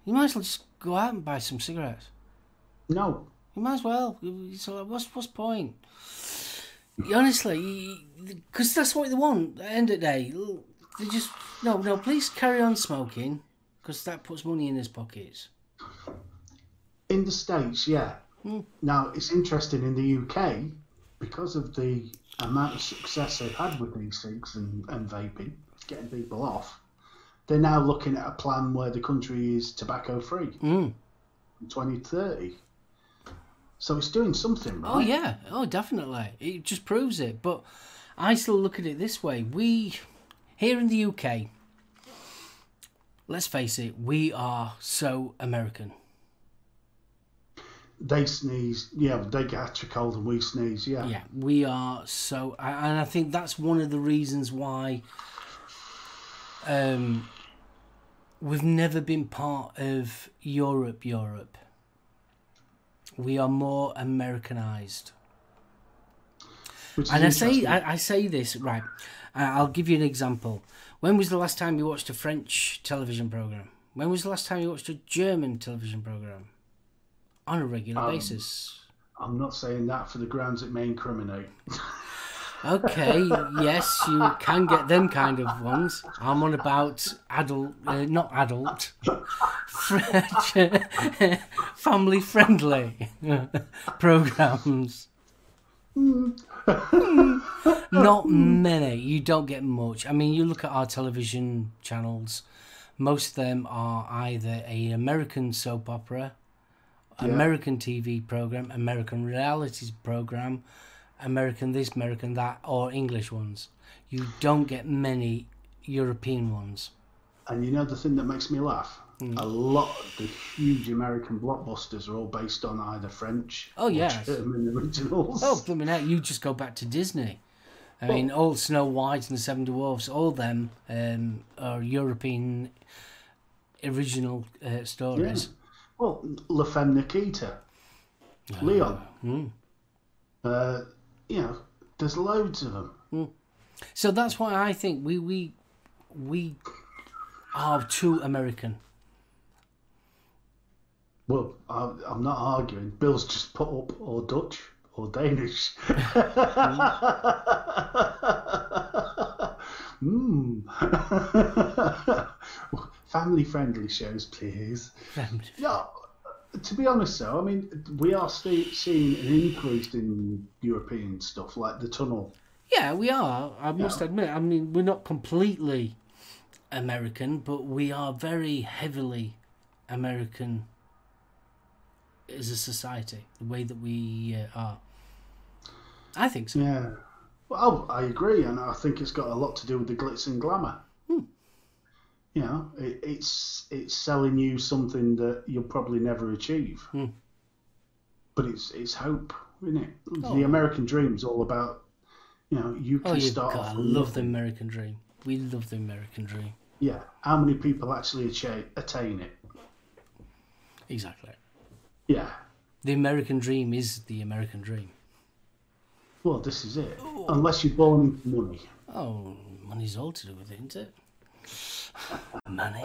you might as well just go out and buy some cigarettes. No, You might as well. It's like, what's, what's the point? Honestly, because that's what they want at the end of the day. They just, no, no, please carry on smoking, because that puts money in his pockets. in the states, yeah. Hmm. Now it's interesting in the UK because of the amount of success they've had with these things and, and vaping, getting people off. They're now looking at a plan where the country is tobacco free Mm. in 2030. So it's doing something, right? Oh yeah, oh definitely. It just proves it. But I still look at it this way: we here in the UK, let's face it, we are so American. They sneeze, yeah. They catch a cold and we sneeze, yeah. Yeah, we are so, and I think that's one of the reasons why um, we've never been part of Europe. Europe. We are more Americanized. And I say. I, I say this right. I'll give you an example. When was the last time you watched a French television program? When was the last time you watched a German television program? On a regular Um, basis. I'm not saying that for the grounds it may incriminate. Okay, yes, you can get them kind of ones. I'm on about adult, uh, not adult, family friendly programs. not many. You don't get much. I mean, you look at our television channels, most of them are either a American soap opera, Yeah. American TV program, American realities program, American this, American that, or English ones. You don't get many European ones. And you know the thing that makes me laugh? Hmm. A lot of the huge American blockbusters are all based on either French Oh, or yes. German originals. Oh, blooming hell, you just go back to Disney. I mean, all Snow White and the Seven Dwarfs, all them um, are European original uh, stories. Well, La Femme Nikita, Leon. Mm. Uh, you know, there's loads of them. So that's why I think we we we are too American. Well, I, I'm not arguing. Bill's just put up or Dutch or Danish. mm. Family friendly shows, please. Yeah, to be honest, though, I mean, we are seeing an increase in European stuff like the tunnel. Yeah, we are. I must Yeah. admit. I mean, we're not completely American, but we are very heavily American as a society. The way that we uh, are. I think so. Yeah. Well, I agree, and I think it's got a lot to do with the glitz and glamour. You know, it, it's it's selling you something that you'll probably never achieve. Hmm. But it's it's hope, isn't it? Oh. The American dream's all about, you know, you Oh, can you start God, I love the. American dream. We love the American dream. Yeah. How many people actually achieve, attain it? Exactly. Yeah. The American dream is the American dream. Well, this is it. Unless you're born into money. Oh, money's all to do with it, isn't it? Money.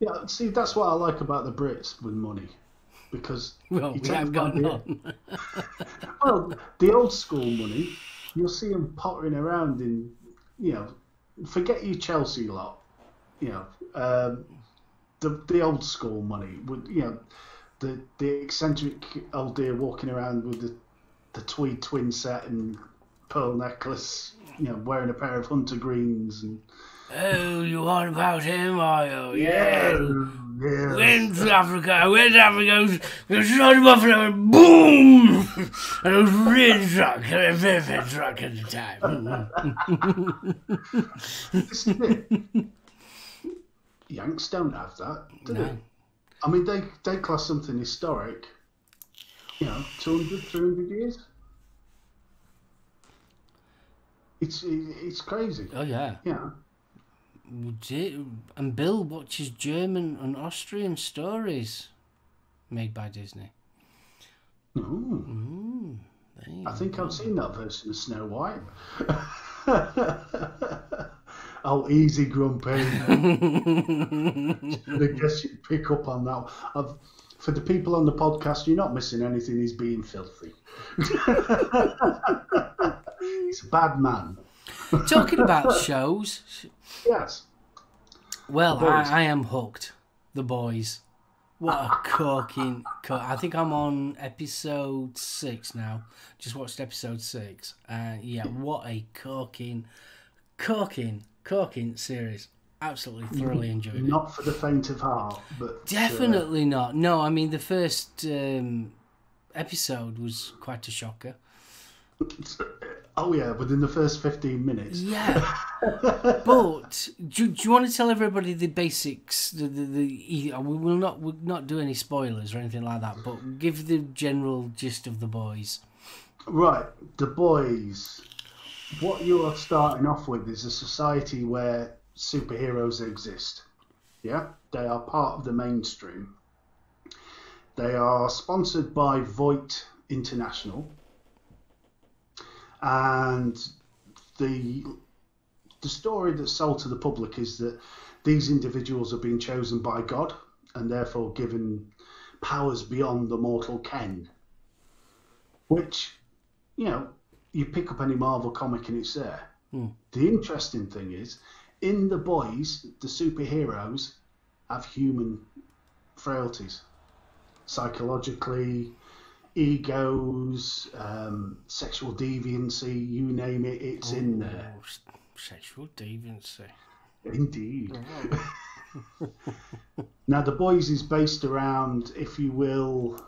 Yeah, see, that's what I like about the Brits with money, because Well, you we have the got idea- none. Well, the old school money, you'll see them pottering around in, you know, forget you Chelsea lot, you know, um, the the old school money would, you know, the the eccentric old dear walking around with the the tweed twin set and pearl necklace, you know, wearing a pair of hunter greens and Oh, you on about him, are you? Yeah. yeah, Went to Africa, went to Africa, we shot him off and boom! And it was really drunk, very, very drunk at the time. This is it. Yanks don't have that, do they? I mean, they, they class something historic, you know, 200, 300 years. It's it's crazy. Oh, yeah. Yeah. And Bill watches German and Austrian stories made by Disney. Ooh, Mm, there you I think go. I've seen that version of Snow White. oh, easy, Grumpy. I guess you pick up on that. I've, for the people on the podcast, you're not missing anything. He's being filthy. He's a bad man. Talking about shows, Yes. well, I, I am hooked. The Boys. What a corking. Co- I think I'm on episode six now. Just watched episode six. And yeah, what a corking, corking, corking series. Absolutely thoroughly enjoyed it. Not for the faint of heart, but uh, Definitely not. No, I mean, the first um, episode was quite a shocker. oh yeah, within the first fifteen minutes. Yeah. but do, do you want to tell everybody the basics? The, the, the we will not we'll not do any spoilers or anything like that. But give the general gist of the boys. Right, the boys. What you are starting off with is a society where superheroes exist. Yeah, they are part of the mainstream. They are sponsored by Vought International, and the the story that's sold to the public is that these individuals have been chosen by God and therefore given powers beyond the mortal ken, which you know you pick up any Marvel comic and it's there. Hmm. The interesting thing is, in the boys, the superheroes have human frailties, psychologically, egos, um, sexual deviancy, you name it, it's in there. Oh, sexual deviancy. Indeed. now, The Boys is based around, if you will,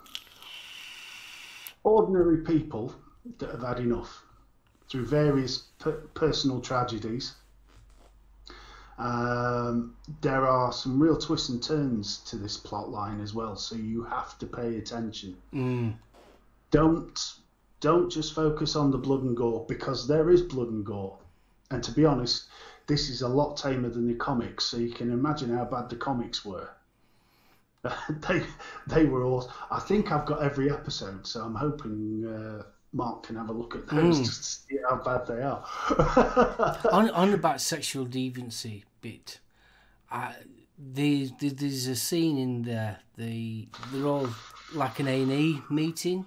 ordinary people that have had enough through various per- personal tragedies. Um, there are some real twists and turns to this plot line as well, so you have to pay attention. Mm. Don't don't just focus on the blood and gore because there is blood and gore. And to be honest, this is a lot tamer than the comics, so you can imagine how bad the comics were. they they were all. I think I've got every episode, so I'm hoping uh, Mark can have a look at those Mm. just to see how bad they are. on on about sexual deviancy bit, I, there's there's a scene in there. They they're all like an A and E meeting,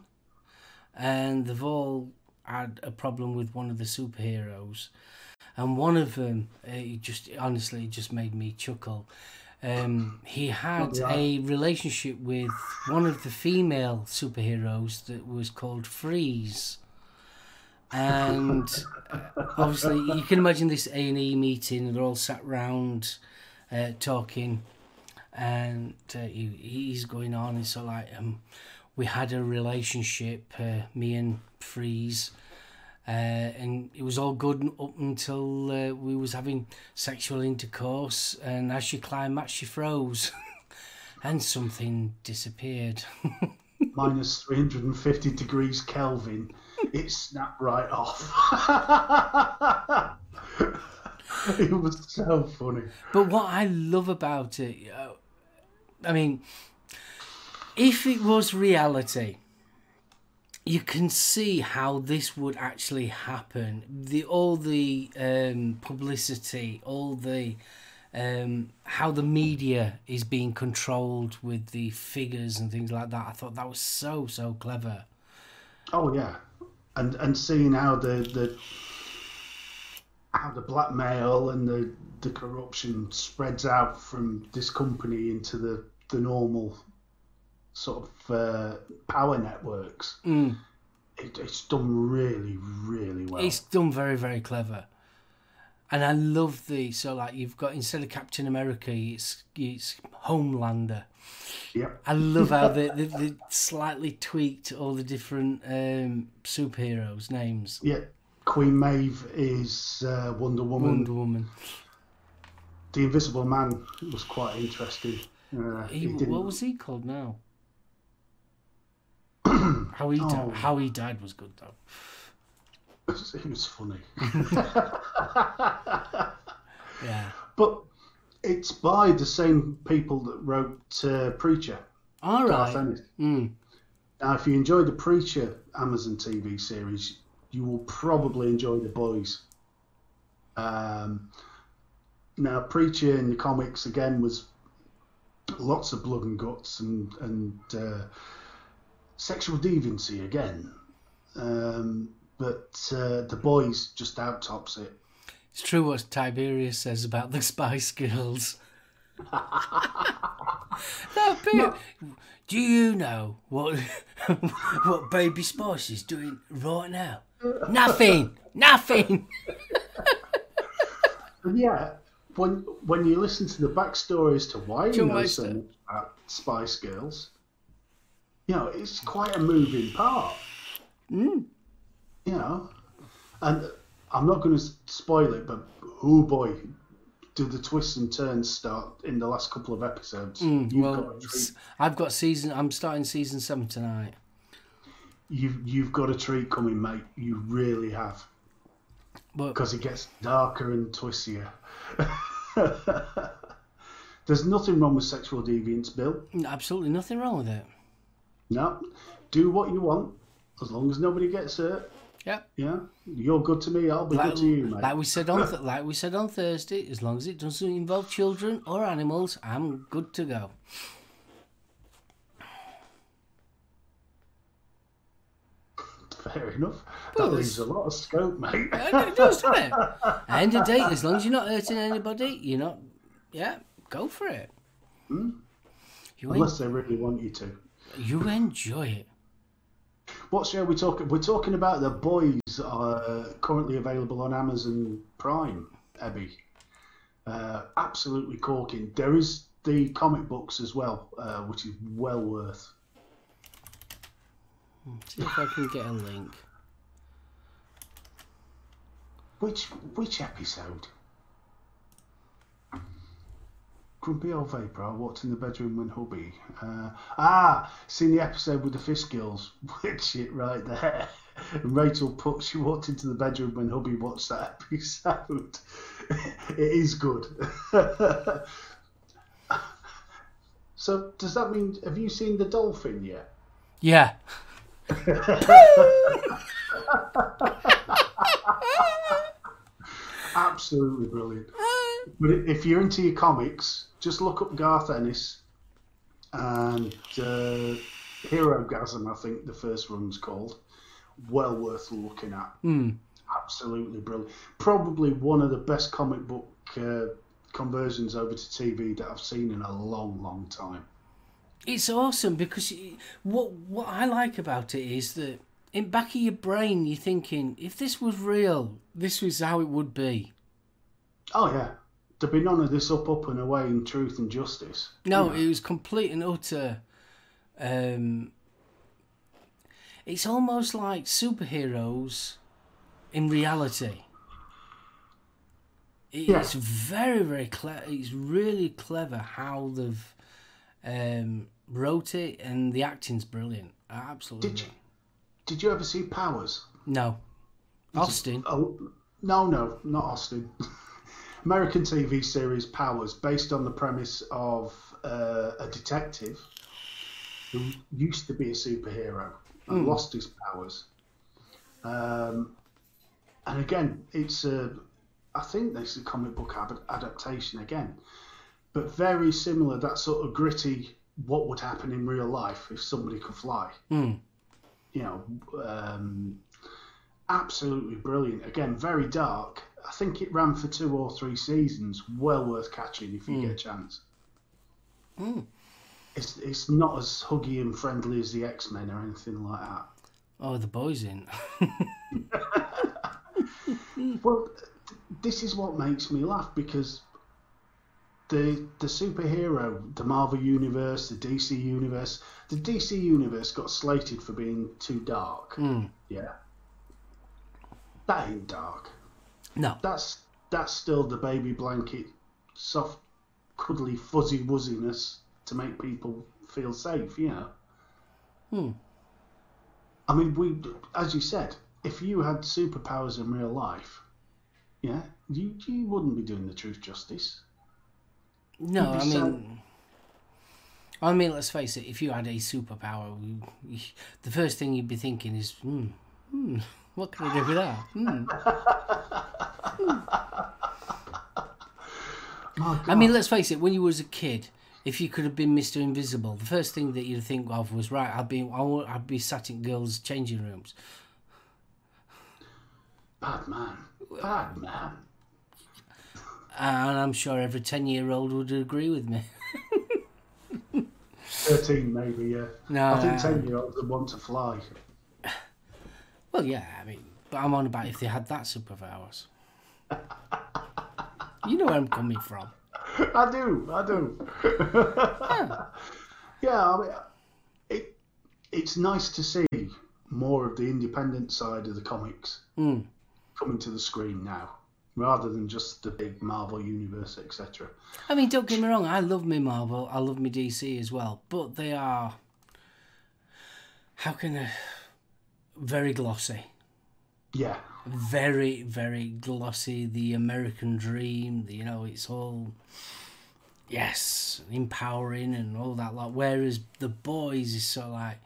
and they've all had a problem with one of the superheroes, and one of them, uh, it just honestly it just made me chuckle. Um, he had a relationship with one of the female superheroes that was called Freeze and uh, obviously you can imagine this A and E meeting. They're all sat round uh, talking, and uh, he, he's going on. It's of like um, we had a relationship, uh, me and Freeze, uh, and it was all good up until uh, we was having sexual intercourse, and as she climaxed, she froze, and something disappeared. Minus 350 degrees Kelvin, it snapped right off. it was so funny. But what I love about it, uh, I mean, if it was reality, you can see how this would actually happen. The all the um, publicity, all the um, how the media is being controlled with the figures and things like that. I thought that was so so clever. Oh yeah, and and seeing how the the how the blackmail and the the corruption spreads out from this company into the the normal sort of uh, power networks. Mm. It, it's done really really well. It's done very, very clever. And I love the so like you've got instead of Captain America, it's it's Homelander. Yep. I love how they, they, they slightly tweaked all the different um, superheroes' names. Yeah. Queen Maeve is uh, Wonder Woman. Wonder Woman. The Invisible Man was quite interesting. Uh, He, he what was he called now? How he Oh. how he died was good though. It was funny. Yeah. But it's by the same people that wrote uh, Preacher. All right. Mm. Now, if you enjoy the Preacher Amazon TV series, you will probably enjoy The Boys. Um, now, Preacher in the comics again was lots of blood and guts and and uh, sexual deviancy again, um, but uh, The Boys just out tops it. It's true what Tiberius says about the Spice Girls. that bit. Do you know what what Baby Spice is doing right now? Nothing. Nothing. Yeah, when when you listen to the backstory as to why you know so much about Spice Girls, you know, it's quite a moving part. Mm. You know, and I'm not going to spoil it, but oh boy, do the twists and turns start in the last couple of episodes. You've Mm, Well, got a treat. s- I've got season. I'm starting season seven tonight. You've you've got a treat coming, mate. You really have, because it gets darker and twistier. There's nothing wrong with sexual deviance, Bill. absolutely nothing wrong with it. No, do what you want as long as nobody gets hurt. Yep. Yeah, you're good to me. I'll be Like, good to you, mate. like we said on th- like we said on Thursday, as long as it doesn't involve children or animals, I'm good to go. fair enough. Well, that leaves a lot of scope, mate. it does, doesn't it? End of day, as long as you're not hurting anybody, you're not. Yeah, go for it. Hmm? You, en- Unless they really want you to. You enjoy it. What show are we talking? We're talking about the boys are currently available on Amazon Prime. Ebby, uh, absolutely corking. There is the comic books as well, uh, which is well worth. See if I can get a link. Which which episode? Grumpy old vapor. I walked in the bedroom when hubby. Uh, ah, seen the episode with the fish girls. Which it right there. And Rachel put she walked into the bedroom when hubby watched that episode. it is good. so does that mean have you seen the dolphin yet? Yeah. Absolutely brilliant. But if you're into your comics, just look up Garth Ennis and uh, Herogasm, I think the first run's called. Well worth looking at. Hmm. Absolutely brilliant. Probably one of the best comic book uh, conversions over to TV that I've seen in a long, long time. It's awesome because what what I like about it is that in back of your brain you're thinking if this was real, this was how it would be. Oh, yeah. There'd be none of this up, up and away in truth and justice. No, it was complete and utter. Um, it's almost like superheroes in reality. Yeah. It's very, very clever. It's really clever how they've um, wrote it, and the acting's brilliant. Absolutely. Did you, did you ever see Powers? No. Austin. Oh, no, no, not Austin. American TV series Powers, based on the premise of uh, a detective who used to be a superhero and lost his powers. Um, and again, it's a, I think this is a comic book adaptation again, but very similar. That sort of gritty, what would happen in real life if somebody could fly Hmm. you know, um, absolutely brilliant. Again, very dark. I think it ran for two or three seasons. Well worth catching if you get a chance. Hmm. It's it's not as huggy and friendly as the X Men or anything like that. Oh, the boys in. Well, this is what makes me laugh because the the superhero, the Marvel universe, the DC universe, the DC universe got slated for being too dark. Hmm. Yeah, that ain't dark. No. that's that's still the baby blanket, soft, cuddly, fuzzy wuzziness to make people feel safe. Yeah. Hmm. I mean, we, as you said, if you had superpowers in real life, yeah, you you wouldn't be doing the truth justice. No, I mean, I mean, let's face it. If you had a superpower, the first thing you'd be thinking is, hmm, hmm what can I do with that? Hmm. My I mean, let's face it. When you was a kid, if you could have been Mister Invisible, the first thing that you'd think of was, right, I'd be, I would, be sat in girls' changing rooms. bad man, bad man. And I'm sure every ten-year-old would agree with me. Thirteen, maybe. Yeah. No, I think ten year olds would want to fly. Well, yeah, I mean, but I'm on about if they had that superpowers. you know where I'm coming from. I do, I do. yeah, I mean, it it's nice to see more of the independent side of the comics Hmm. coming to the screen now, rather than just the big Marvel universe, etc. I mean, don't get me wrong. I love me Marvel. I love me DC as well. But they are, how can I, very glossy, Yeah, very very glossy. The American dream. You know, it's all, yes, empowering and all that. Like whereas the boys is sort of like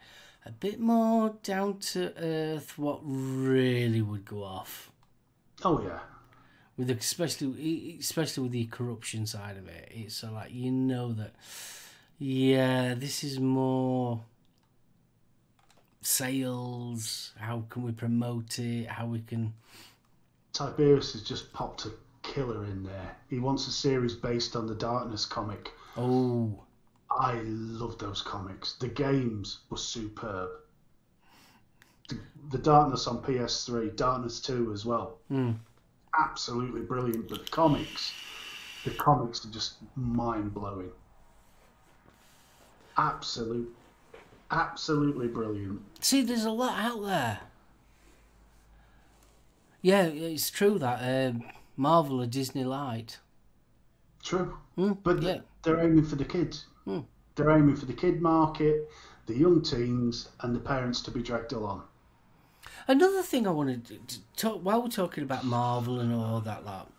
a bit more down to earth. What really would go off. oh yeah, with the, especially especially with the corruption side of it it's like you know that yeah this is more sales, how can we promote it, how we can. Tiberius has just popped a killer in there. He wants a series based on the Darkness comic. Oh, I love those comics. The games were superb. The, the Darkness on PS3, Darkness 2 as well. mm. Absolutely brilliant. But the comics, the comics are just mind blowing. Absolute, absolutely brilliant. see, there's a lot out there. Yeah, it's true that um, Marvel or Disney light. True. Mm, But yeah. they're aiming for the kids. Hmm. They're aiming for the kid market, the young teens, and the parents to be dragged along. Another thing I wanted to to talk while we're talking about Marvel and all that lot.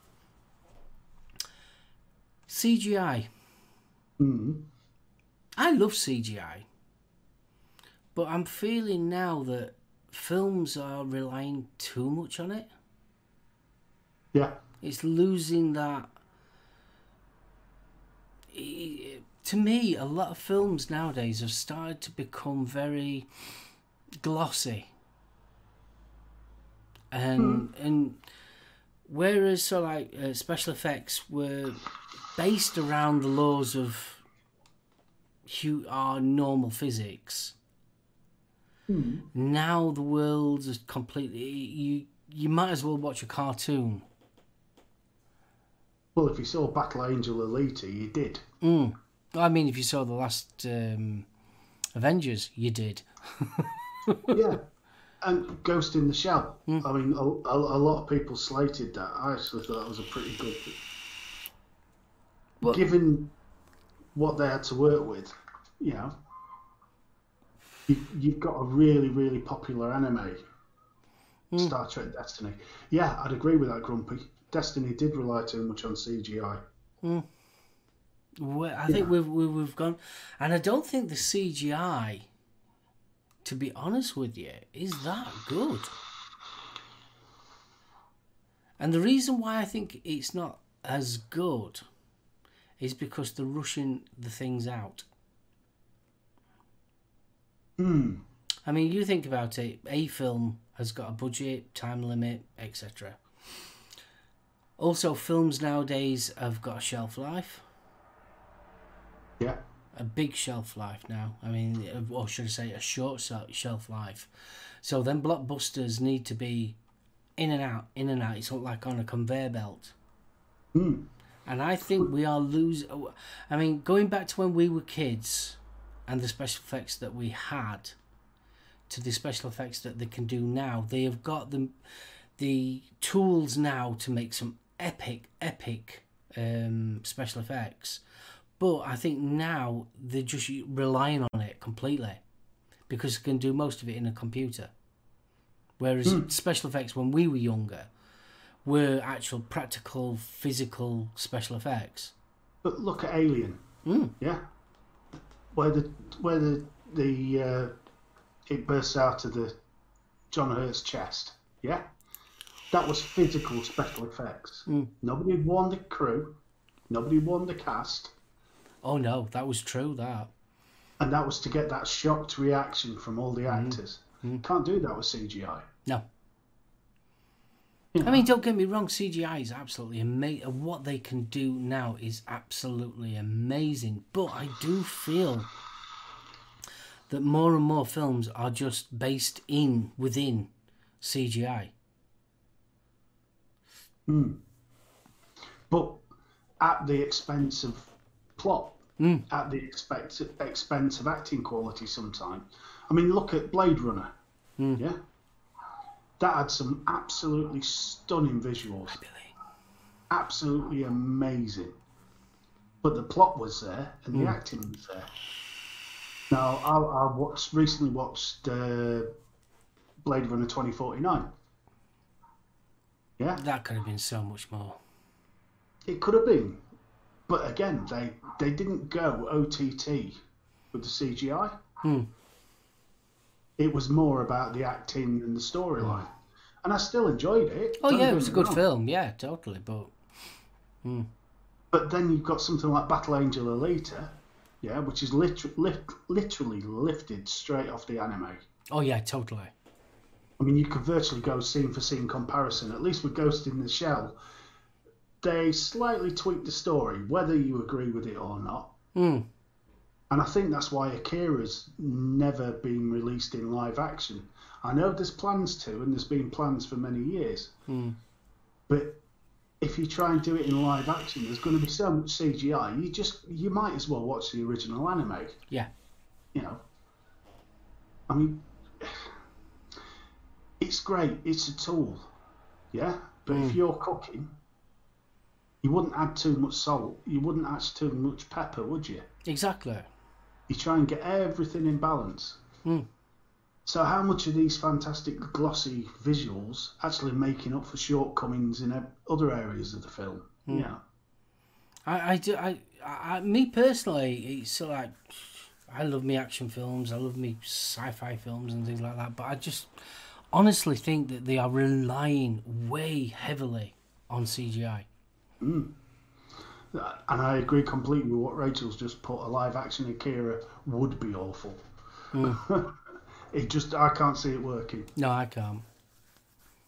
CGI. Mm. I love CGI. But I'm feeling now that films are relying too much on it. Yeah. It's losing that. To me, a lot of films nowadays have started to become very glossy. And and whereas so like uh, special effects were based around the laws of hu- our normal physics. Now the world is completely you you might as well watch a cartoon. Well, if you saw Battle Angel Alita, you did. Mm. I mean, if you saw the last um, Avengers, you did. yeah. And Ghost in the Shell. Hmm. I mean, a, a, a lot of people slated that. I actually thought that was a pretty good. Well- Given what they had to work with, you know, you, you've got a really, really popular anime, Hmm. Star Trek Destiny. Yeah, I'd agree with that, Grumpy. Destiny did rely too much on CGI. We- I think we've, we've we've gone, and I don't think the CGI, to be honest with you, is that good. And the reason why I think it's not as good is because they're rushing the things out. Hmm. I mean, you think about it, a film has got a budget, time limit, etc. Also, films nowadays have got a shelf life, Yeah. a big shelf life now. I mean, or should I say, a short shelf life. So then blockbusters need to be in and out, in and out. It's not like on a conveyor belt. Hmm. And I think we are losing. I mean, going back to when we were kids and the special effects that we had to the special effects that they can do now, they have got the, the tools now to make some epic, epic um, special effects. But I think now they're just relying on it completely because they can do most of it in a computer. Whereas special effects when we were younger were actual practical physical special effects. But look at Alien. Mm. Yeah. Where the where the the uh, it bursts out of the John Hurt's chest. Yeah. That was physical special effects. Mm. Nobody warned the crew. Nobody warned the cast. Oh no, that was true. That And that was to get that shocked reaction from all the actors. Can't do that with CGI. no. You I mean, don't get me wrong. CGI is absolutely amazing. What they can do now is absolutely amazing. But I do feel that more and more films are just based in within CGI. but at the expense of plot, Mm. at the expense expense of acting quality. Sometimes, I mean, look at Blade Runner. Yeah, that had some absolutely stunning visuals, absolutely amazing. But the plot was there and the acting was there. Now, I, I watched recently watched uh, Blade Runner twenty forty nine. Yeah, That could have been so much more. It could have been, but again, they they didn't go OTT with the CGI. Hmm. It was more about the acting and the storyline, and I still enjoyed it. Oh don't yeah, it was a good wrong. film. Yeah, totally. But But then you've got something like Battle Angel Alita, yeah, which is liter- lit- literally lifted straight off the anime. Oh yeah, totally. I mean, you could virtually go scene for scene comparison. At least with Ghost in the Shell, they slightly tweaked the story, whether you agree with it or not. Mm. And I think that's why Akira's never been released in live action. I know there's plans to, and there's been plans for many years. Mm. But if you try and do it in live action, there's going to be so much CGI. You just you might as well watch the original anime. Yeah. You know. I mean, it's great. It's a tool. Yeah. But if Mm. you're cooking, you wouldn't add too much salt. You wouldn't add too much pepper, would you? Exactly. You try and get everything in balance. Mm. So how much are these fantastic glossy visuals actually making up for shortcomings in other areas of the film? Mm. Yeah. I, I do. I, I, me personally, it's like I love me action films. I love me sci-fi films and things like that. But I just honestly think that they are relying way heavily on CGI. And I agree completely with what Rachel's just put. A live action Akira would be awful. it just I can't see it working No, I can't.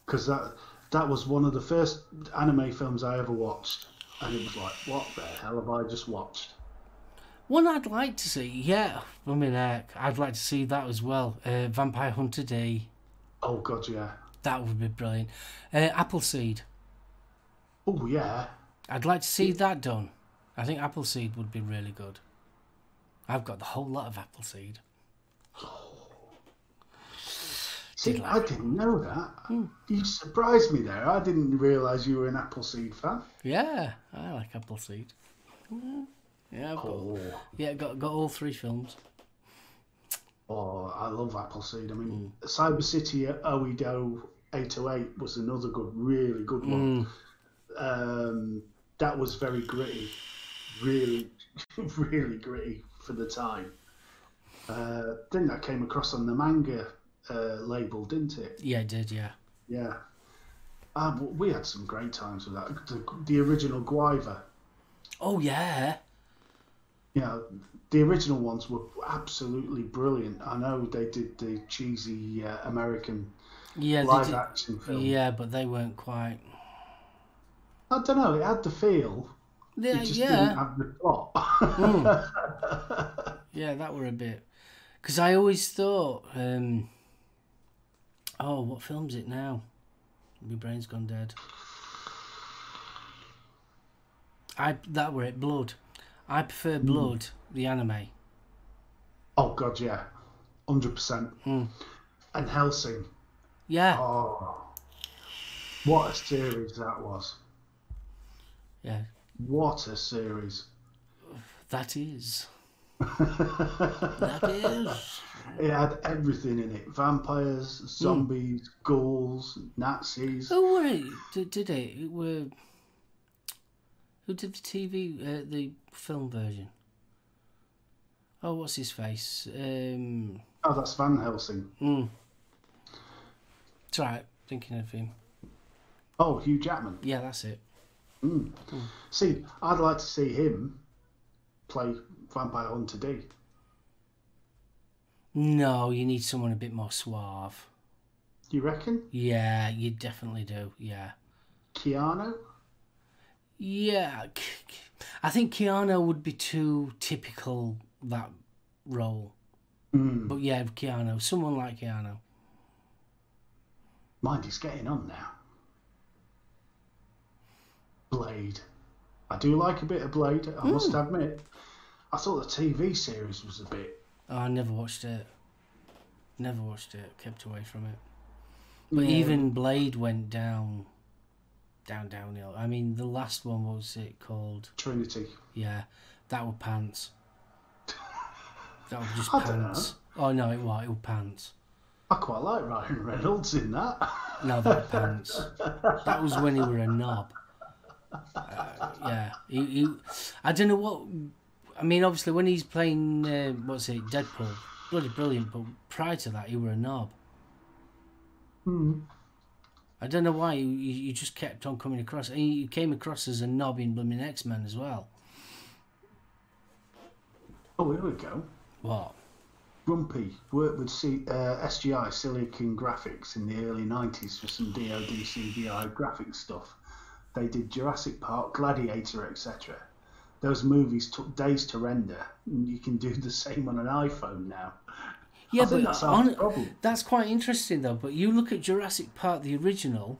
because that that was one of the first anime films I ever watched, and it was like, what the hell have I just watched? One I'd like to see, yeah. I mean, uh, I'd like to see that as well. Uh, Vampire Hunter D. Oh god, yeah. That would be brilliant. Uh, Appleseed. Oh yeah. I'd like to see that done. I think Appleseed would be really good. I've got the whole lot of Appleseed. See, I didn't know that. Hmm. You surprised me there. I didn't realise you were an Appleseed fan. Yeah, I like Appleseed. Yeah, yeah, I've got, Oh, yeah, got got all three films. oh I love Appleseed. I mean, hmm. Cyber City Oedo 808 was another good, really good one. Hmm. Um, that was very gritty, really, really gritty for the time. Uh, I think that came across on the manga uh, label, didn't it? Yeah, it did yeah. Yeah. Uh, we had some great times with that. The, the original Guyver. Oh yeah, Yeah, the original ones were absolutely brilliant. I know they did the cheesy uh, American yeah, live did, action film. yeah, but they weren't quite. I don't know. It had the feel. Yeah, It just yeah, didn't have the plot. yeah, that were a bit. Because I always thought, um, oh, what film's it now? My brain's gone dead. I that were it. Blood. I prefer Blood, the anime. oh god, yeah, hundred percent. Hmm. And Hellsing. Yeah, Oh, what a series that was! Yeah, What a series! that is. that is. It had everything in it: vampires, zombies, ghouls, Nazis. Who were it? Did, did it? It were. Who did the TV, uh, the film version? Oh, what's his face? Um, Oh, that's Van Helsing. mm. It's right. Thinking of him. Oh, Hugh Jackman. Yeah, that's it. See, I'd like to see him play Vampire Hunter D. No, you need someone a bit more suave. You reckon? Yeah, you definitely do. Yeah. Keanu? Yeah. I think Keanu would be too typical that role. Mm. But yeah, Keanu. Someone like Keanu. Mind, he's getting on now. Blade. I do like a bit of Blade, I must hmm. admit. I thought the TV series was a bit. Oh, I never watched it. Never watched it. Kept away from it. But Yeah. even Blade went down, down downhill. I mean, the last one was it called? Trinity. Yeah, that were pants. That was just I pants. Oh no, it was it was pants. I quite like Ryan Reynolds in that. No, that pants. That was when he were a knob. Uh, yeah, he, he, I don't know what. I mean, obviously, when he's playing, uh, what's it, Deadpool, bloody brilliant. But prior to that, he were a knob. Hmm. I don't know why you, you just kept on coming across. And you came across as a knob in blooming X Men as well. Oh, here we go. What? Grumpy worked with C, uh, SGI Silicon Graphics in the early 90s for some DoD CGI graphics stuff. They did Jurassic Park, Gladiator, etc. Those movies took days to render, you can do the same on an iPhone now. Yeah, but that's on, that's quite interesting though. But you look at Jurassic Park, the original,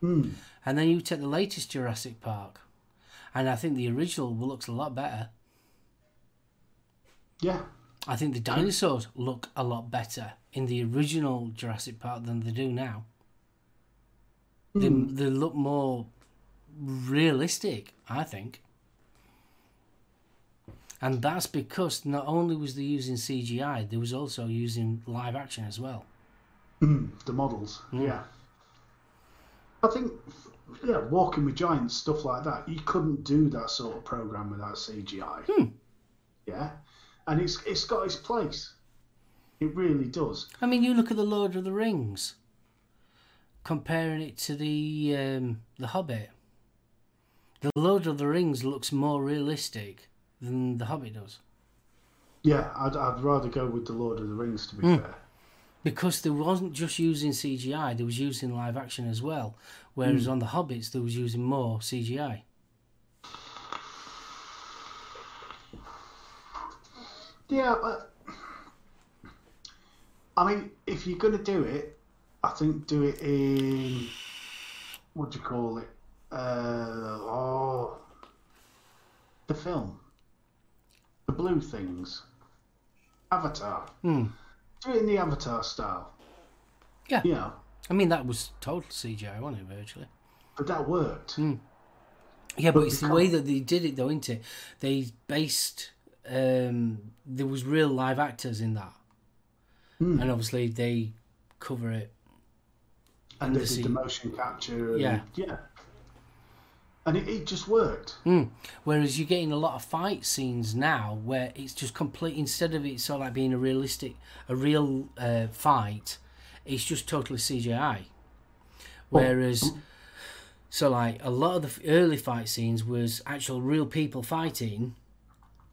Hmm. and then you take the latest Jurassic Park, and I think the original looks a lot better. Yeah, I think the dinosaurs look a lot better in the original Jurassic Park than they do now. They, they look more realistic, I think. And that's because not only was they using CGI, they was also using live action as well. Mm, the models. Mm. Yeah. I think, yeah, Walking with Giants, stuff like that, you couldn't do that sort of program without CGI. Hmm. Yeah. And it's it's got its place. It really does. I mean, you look at the Lord of the Rings, comparing it to the um, the Hobbit. The Lord of the Rings looks more realistic than the Hobbit does Yeah, I'd, I'd rather go with The Lord of the Rings, to be hmm. fair. because they wasn't just using CGI; they was using live action as well. Whereas hmm. on the Hobbits, they was using more CGI. Yeah, but I mean, if you're going to do it, I think do it in what do you call it? Uh, oh, the film, the blue things, Avatar. Hmm. Do it in the Avatar style. Yeah. You know, I mean, that was total CGI, wasn't it? Virtually. but that worked. Yeah, but, But it's the way that they did it, though, isn't it? They based um, there was real live actors in that, Hmm. and obviously they cover it. and the they did sea- the motion capture. And, Yeah. yeah. And it, it just worked. Mm. Whereas you're getting a lot of fight scenes now where it's just complete. Instead of it sort of like being a realistic, a real uh, fight, it's just totally CGI. Whereas, so like a lot of the early fight scenes was actual real people fighting,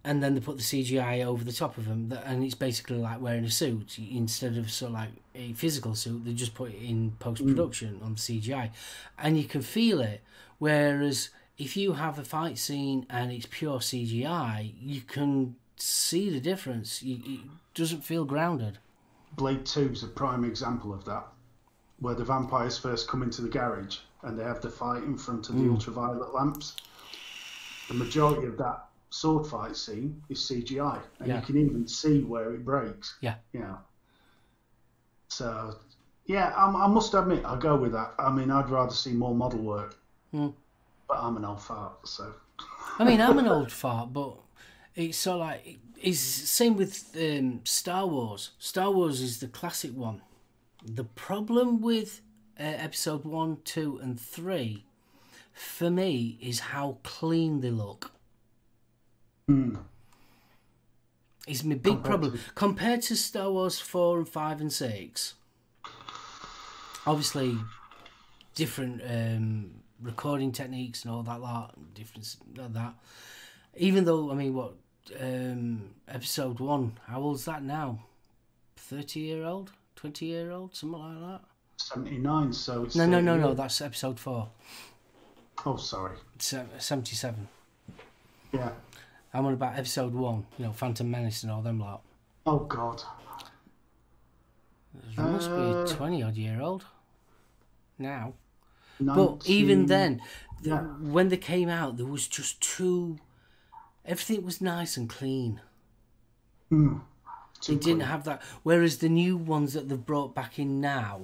and then they put the CGI over the top of them, and it's basically like wearing a suit instead of sort of like a physical suit. They just put it in post production on the CGI, and you can feel it. Whereas if you have a fight scene and it's pure CGI, you can see the difference. You, it doesn't feel grounded. Blade 2 is a prime example of that, where the vampires first come into the garage and they have the fight in front of the hmm. ultraviolet lamps. The majority of that sword fight scene is CGI, and Yeah. you can even see where it breaks. Yeah. Yeah. So, yeah, I, I must admit, I'll go with that. I mean, I'd rather see more model work, Mm. but I'm an old fart, so. I mean, I'm an old fart, but it's so like it's same with um, Star Wars. Star Wars is the classic one. The problem with uh, Episode One, Two, and Three, for me, is how clean they look. Hmm. It's my big Compared problem to- compared to Star Wars Four and Five and Six. Obviously, different um, recording techniques and all that lot, different s- that. Even though I mean, what um, Episode One? How old's that now? Thirty year old, twenty year old, something like that. 79, so it's. No, no, no, no. That's Episode Four. Oh, sorry. Seventy-seven. Yeah. I'm on about Episode One. You know, Phantom Menace and all them lot. Oh, God. There must be Uh, a twenty odd year old now. 19... But even then, the, Yeah. when they came out, there was just too. Everything was nice and clean. Hmm. Too It didn't have that. Whereas the new ones that they've brought back in now,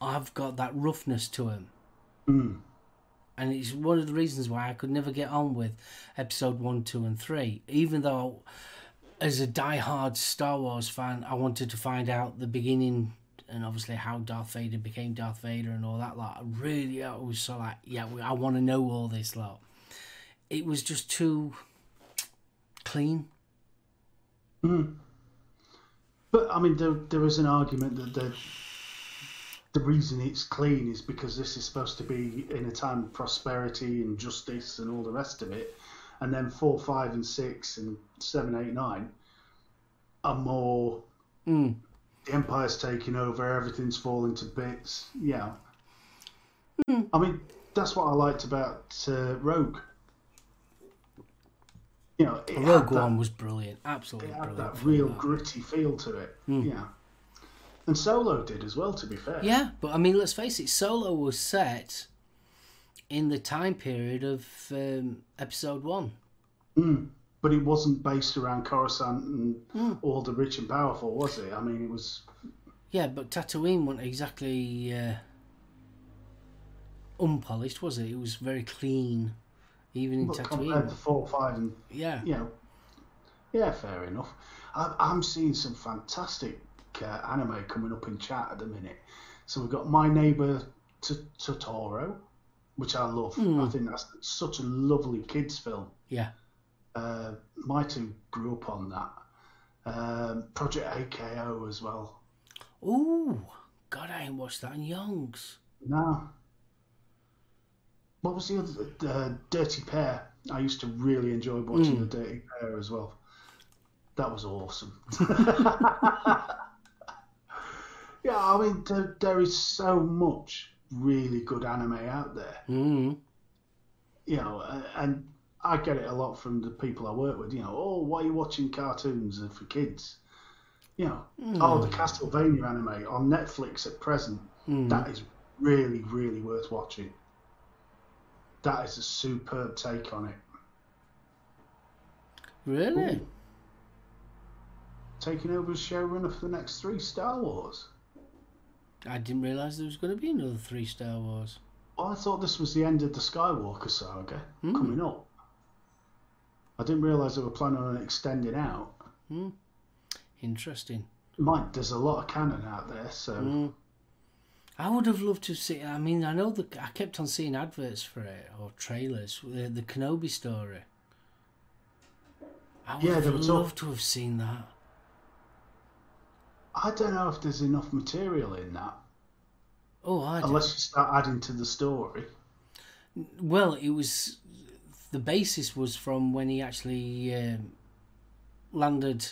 I've got that roughness to them. Hmm. And it's one of the reasons why I could never get on with episode one, two, and three. Even though, as a die-hard Star Wars fan, I wanted to find out the beginning and obviously how Darth Vader became Darth Vader and all that lot. I really, I was so like, yeah, I want to know all this lot. It was just too clean. But I mean, there, there is an argument that the the reason it's clean is because this is supposed to be in a time of prosperity and justice and all the rest of it, and then four, five, and six, and seven, eight, nine, are more Mm. The Empire's taking over, everything's falling to bits. Yeah. I mean, that's what I liked about uh, Rogue. You know, Rogue One was brilliant, absolutely it had brilliant. that real that. gritty feel to it. Yeah. And Solo did as well, to be fair. Yeah, but I mean, let's face it, Solo was set in the time period of um, Episode One. Mm. But it wasn't based around Coruscant and Hmm. all the rich and powerful, was it? I mean, it was. Yeah, but Tatooine wasn't exactly uh, unpolished, was it? It was very clean, even in But Tatooine. compared to 4, 5, and Yeah, you know, yeah, fair enough. I, I'm seeing some fantastic uh, anime coming up in chat at the minute. So we've got My Neighbor T- Totoro, which I love. I think that's such a lovely kids film. yeah. Uh, my two grew up on that. Um, Project AKO as well. Ooh, God, I ain't watched that in Youngs. No. What was the other? Uh, Dirty Pair. I used to really enjoy watching the Dirty Pair as well. That was awesome. yeah, I mean, there, there is so much really good anime out there. Mm. You know, and I get it a lot from the people I work with. You know, oh, why are you watching cartoons for kids? You know, hmm. oh, the Castlevania anime on Netflix at present. Hmm. That is really, really worth watching. That is a superb take on it. Really? Taking over as showrunner for the next three Star Wars. I didn't realise there was going to be another three Star Wars. Well, I thought this was the end of the Skywalker saga hmm. coming up. I didn't realise they were planning on extending out. Hmm. Interesting. Mike, there's a lot of canon out there, so hmm. I would have loved to see. I mean, I know that I kept on seeing adverts for it or trailers. The, the Kenobi story. I would Yeah, have they were talk- loved to have seen that. I don't know if there's enough material in that Oh, I unless you start adding to the story. Well, it was the basis was from when he actually um, landed.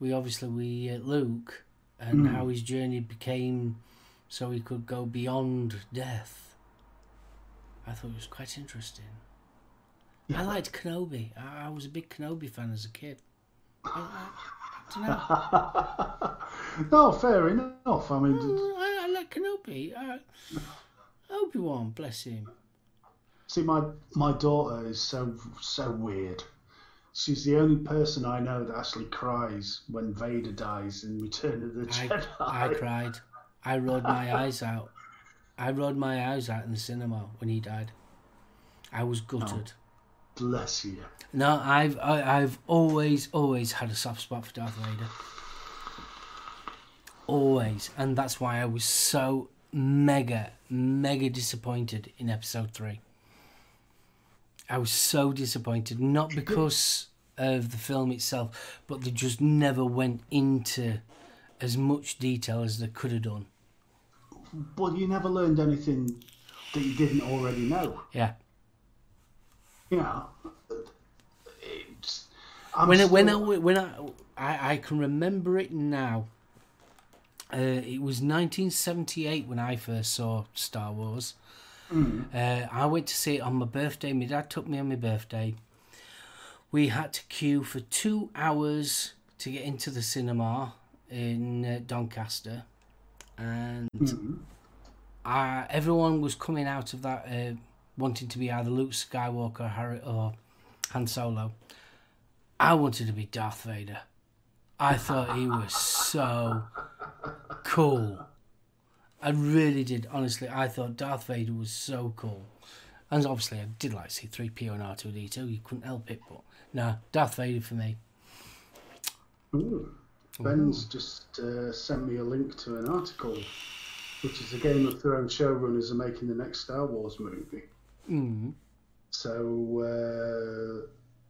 We obviously we uh, Luke and how his journey became so he could go beyond death. I thought it was quite interesting. I liked Kenobi. I, I was a big Kenobi fan as a kid. I, I, I don't know. No, fair enough. I mean, I, I like Kenobi. Obi Wan, bless him. See, my my daughter is so so weird. She's the only person I know that actually cries when Vader dies in Return of the I, Jedi. I cried. I rolled my eyes out. I rolled my eyes out in the cinema when he died. I was gutted. Oh, bless you. No, I've I, I've always always had a soft spot for Darth Vader. Always, and that's why I was so mega mega disappointed in Episode Three. I was so disappointed, not because of the film itself, but they just never went into as much detail as they could have done. But you never learned anything that you didn't already know. Yeah. You know, it's, I'm when I, when I when I, I I can remember it now. Uh, it was 1978 when I first saw Star Wars. Uh, I went to see it on my birthday. My dad took me on my birthday. We had to queue for two hours to get into the cinema in uh, Doncaster, and uh, everyone was coming out of that uh, wanting to be either Luke Skywalker, Harry, or Han Solo. I wanted to be Darth Vader. I thought he was so cool. I really did, honestly. I thought Darth Vader was so cool. And obviously, I did like C3PO and R2D2. You couldn't help it, but no, Darth Vader for me. Ooh. Ben's just uh, sent me a link to an article, which is the Game of Thrones showrunners are making the next Star Wars movie. Mm. So uh,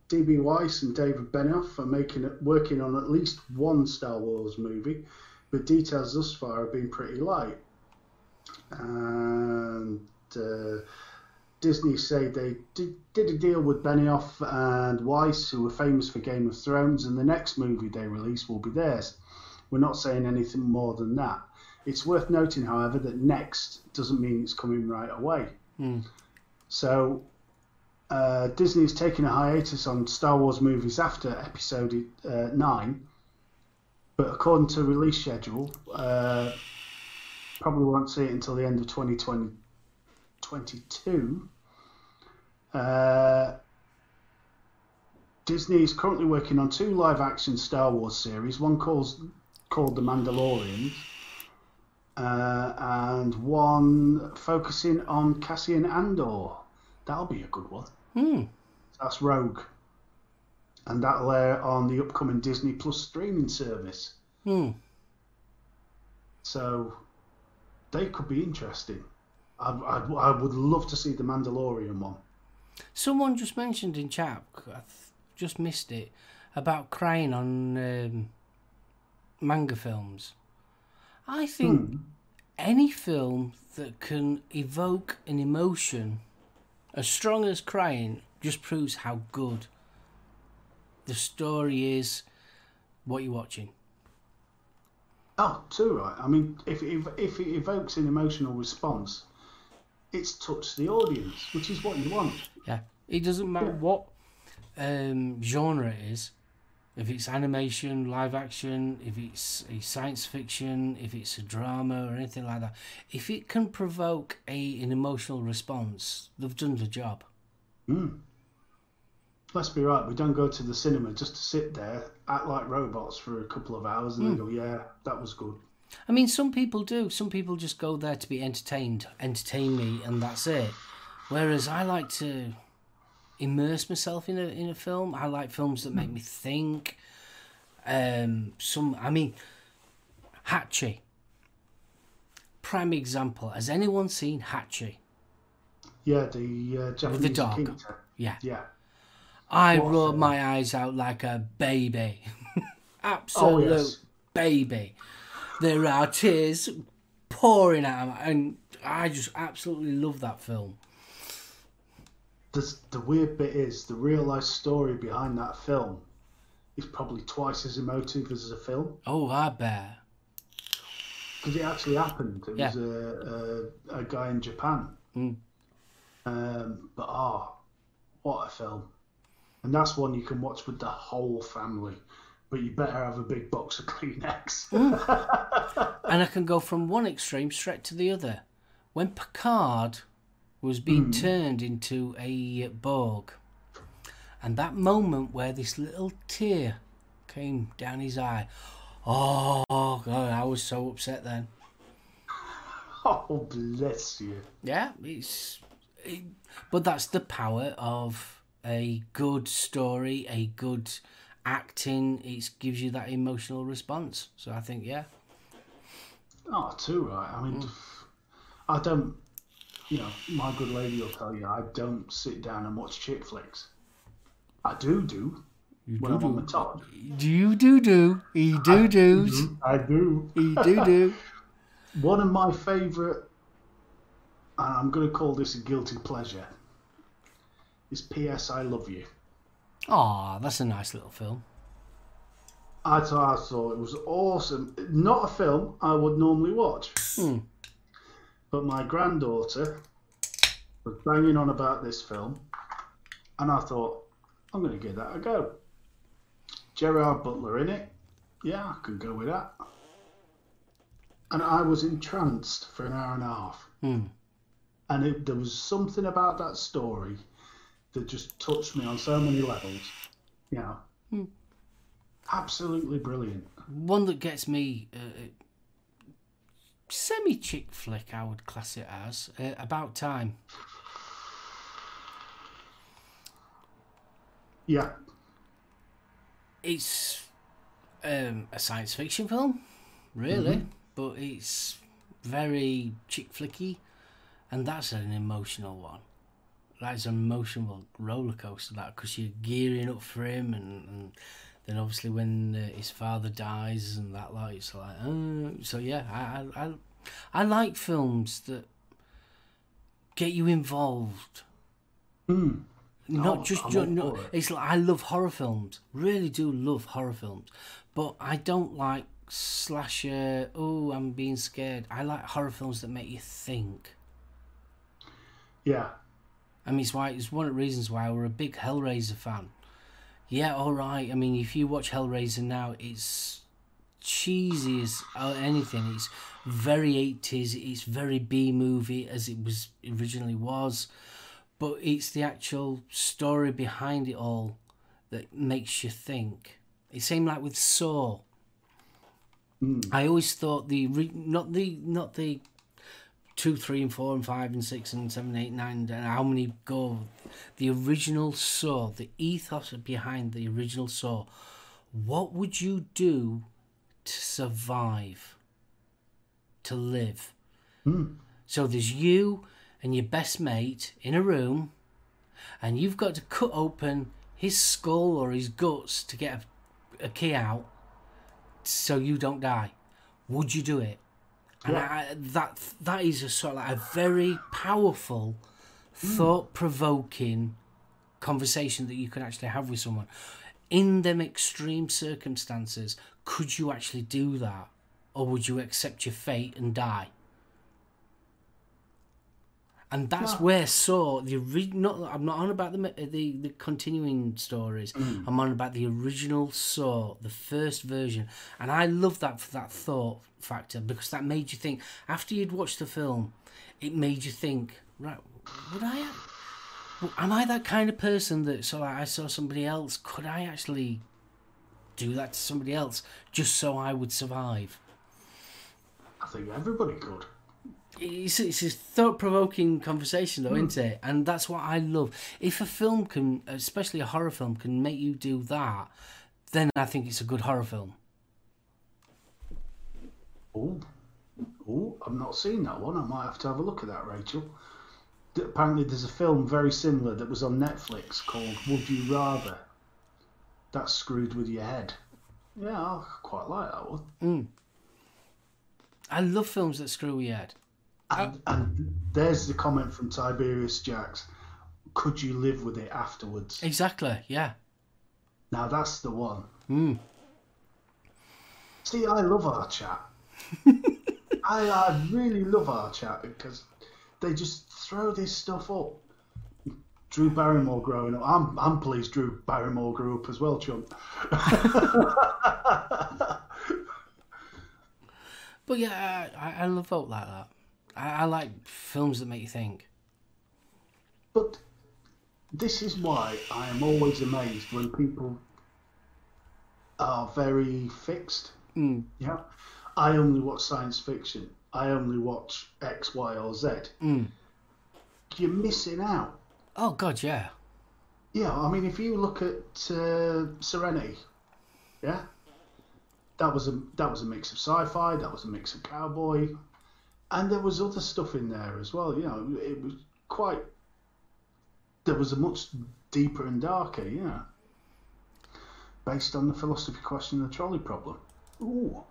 DB Weiss and David Benioff are making it, working on at least one Star Wars movie, but details thus far have been pretty light. And uh, Disney say they did, did a deal with Benioff and Weiss, who were famous for Game of Thrones, and the next movie they release will be theirs. We're not saying anything more than that. It's worth noting, however, that next doesn't mean it's coming right away. Mm. So uh, Disney is taking a hiatus on Star Wars movies after Episode uh, Nine, but according to release schedule, uh, probably won't see it until the end of 2022. Uh, Disney is currently working on two live-action Star Wars series. One calls called The Mandalorian, uh, and one focusing on Cassian Andor. That'll be a good one. Hmm. That's Rogue, and that'll air on the upcoming Disney Plus streaming service. Hmm. So they could be interesting. I, I, I would love to see the Mandalorian one. Someone just mentioned in chat, I just missed it, about crying on um, manga films. I think Hmm. any film that can evoke an emotion as strong as crying just proves how good the story is, what you're watching. Oh, too right. I mean, if if if it evokes an emotional response, it's touched the audience, which is what you want. Yeah, it doesn't matter Yeah. what um, genre it is. If it's animation, live action, if it's a science fiction, if it's a drama or anything like that, if it can provoke a an emotional response, they've done the job. Mm. Let's be right. We don't go to the cinema just to sit there, act like robots for a couple of hours, and then go, "Yeah, that was good." I mean, some people do. Some people just go there to be entertained, entertain me, and that's it. Whereas I like to immerse myself in a in a film. I like films that make me think. Um, some, I mean, Hachi. Prime example. Has anyone seen Hachi? Yeah, the uh, Japanese dog. Akita. Yeah. Yeah. I What rolled my eyes out like a baby. Absolute Oh, yes. baby. There are tears pouring out, of my- and I just absolutely love that film. The, the weird bit is the real life story behind that film is probably twice as emotive as the film Oh, I bet. because it actually happened. It Yeah. was a, a, a guy in Japan. Mm. Um, but ah, what a film! And that's one you can watch with the whole family. But you better have a big box of Kleenex. Hmm. And I can go from one extreme straight to the other. When Picard was being hmm. turned into a Borg, and that moment where this little tear came down his eye, oh God, I was so upset then. oh, bless you. Yeah, it's, it, but that's the power of a good story, a good acting. It gives you that emotional response. So I think, yeah, Oh, too right. I mean, mm. I don't. You know, my good lady will tell you I don't sit down and watch chick flicks. I do do when I'm on the top. do you do do, he do do's, I do. he do do. One of my favourite, and I'm going to call this a guilty pleasure, is P.S. I Love You. Ah, that's a nice little film. I thought, I thought it was awesome. Not a film I would normally watch. Hmm. But my granddaughter was banging on about this film, and I thought, I'm going to give that a go. Gerard Butler in it. Yeah, I could go with that. And I was entranced for an hour and a half. Hmm. And it, there was something about that story that just touched me on so many levels. You know, Hmm. absolutely brilliant. One that gets me uh, semi chick flick, I would class it as. Uh, About Time. Yeah, It's um, a science fiction film, really, but it's very chick flicky, and that's an emotional one. That's an emotional roller coaster, that because you're gearing up for him, and, and then obviously when uh, his father dies and that, like it's like, uh, so yeah, I, I I I like films that get you involved Not Oh, just I'm ju- all no, it. it's like I love horror films. Really do love horror films, but I don't like slasher. Oh, I'm being scared. I like horror films that make you think. Yeah. I mean, it's why it's one of the reasons why we're a big Hellraiser fan. Yeah, all right. I mean, if you watch Hellraiser now, it's cheesy as uh, anything. It's very eighties. It's very B movie as it was originally was, but it's the actual story behind it all that makes you think. It seemed like with Saw. I always thought the re- not the not the two, three, and four, and five, and six, and seven, eight, nine, and how many go. The original Saw, the ethos behind the original Saw. What would you do to survive? To live? Hmm. So there's you and your best mate in a room, and you've got to cut open his skull or his guts to get a, a key out so you don't die. Would you do it? And I, that that is a sort of like a very powerful, hmm. thought-provoking conversation that you can actually have with someone. In them extreme circumstances, could you actually do that, or would you accept your fate and die? And that's where Saw the ori- not I'm not on about the the the continuing stories. Mm. I'm on about the original Saw, the first version, and I love that for that thought factor because that made you think. After you'd watched the film, it made you think. Right, would I? well, Am I that kind of person that so like, I saw somebody else? Could I actually do that to somebody else just so I would survive? I think everybody could. It's, it's a thought-provoking conversation though isn't hmm. it and that's what i love if a film can especially a horror film can make you do that then i think it's a good horror film Oh, oh, I've not seen that one. I might have to have a look at that, Rachel. Apparently, there's a film very similar that was on Netflix called Would You Rather. That's screwed with your head. Yeah, I quite like that one. Hmm. i love films that screw your head And, and there's the comment from Tiberius Jacks. Could you live with it afterwards? exactly yeah Now that's the one. mm. See, I love our chat. I, I really love our chat because they just throw this stuff up. Drew Barrymore growing up. I'm, I'm pleased Drew Barrymore grew up as well, chump. but yeah i, I love folk like that I, I like films that make you think But this is why I am always amazed when people are very fixed. mm. Yeah. I only watch science fiction. I only watch X, Y, or Z. Mm. You're missing out. oh god yeah Yeah, I mean, if you look at uh, Serenity, yeah, that was a that was a mix of sci-fi, that was a mix of cowboy, and there was other stuff in there as well. You know, it was quite. There was a much deeper and darker, yeah, based on the philosophy question, the trolley problem. Ooh,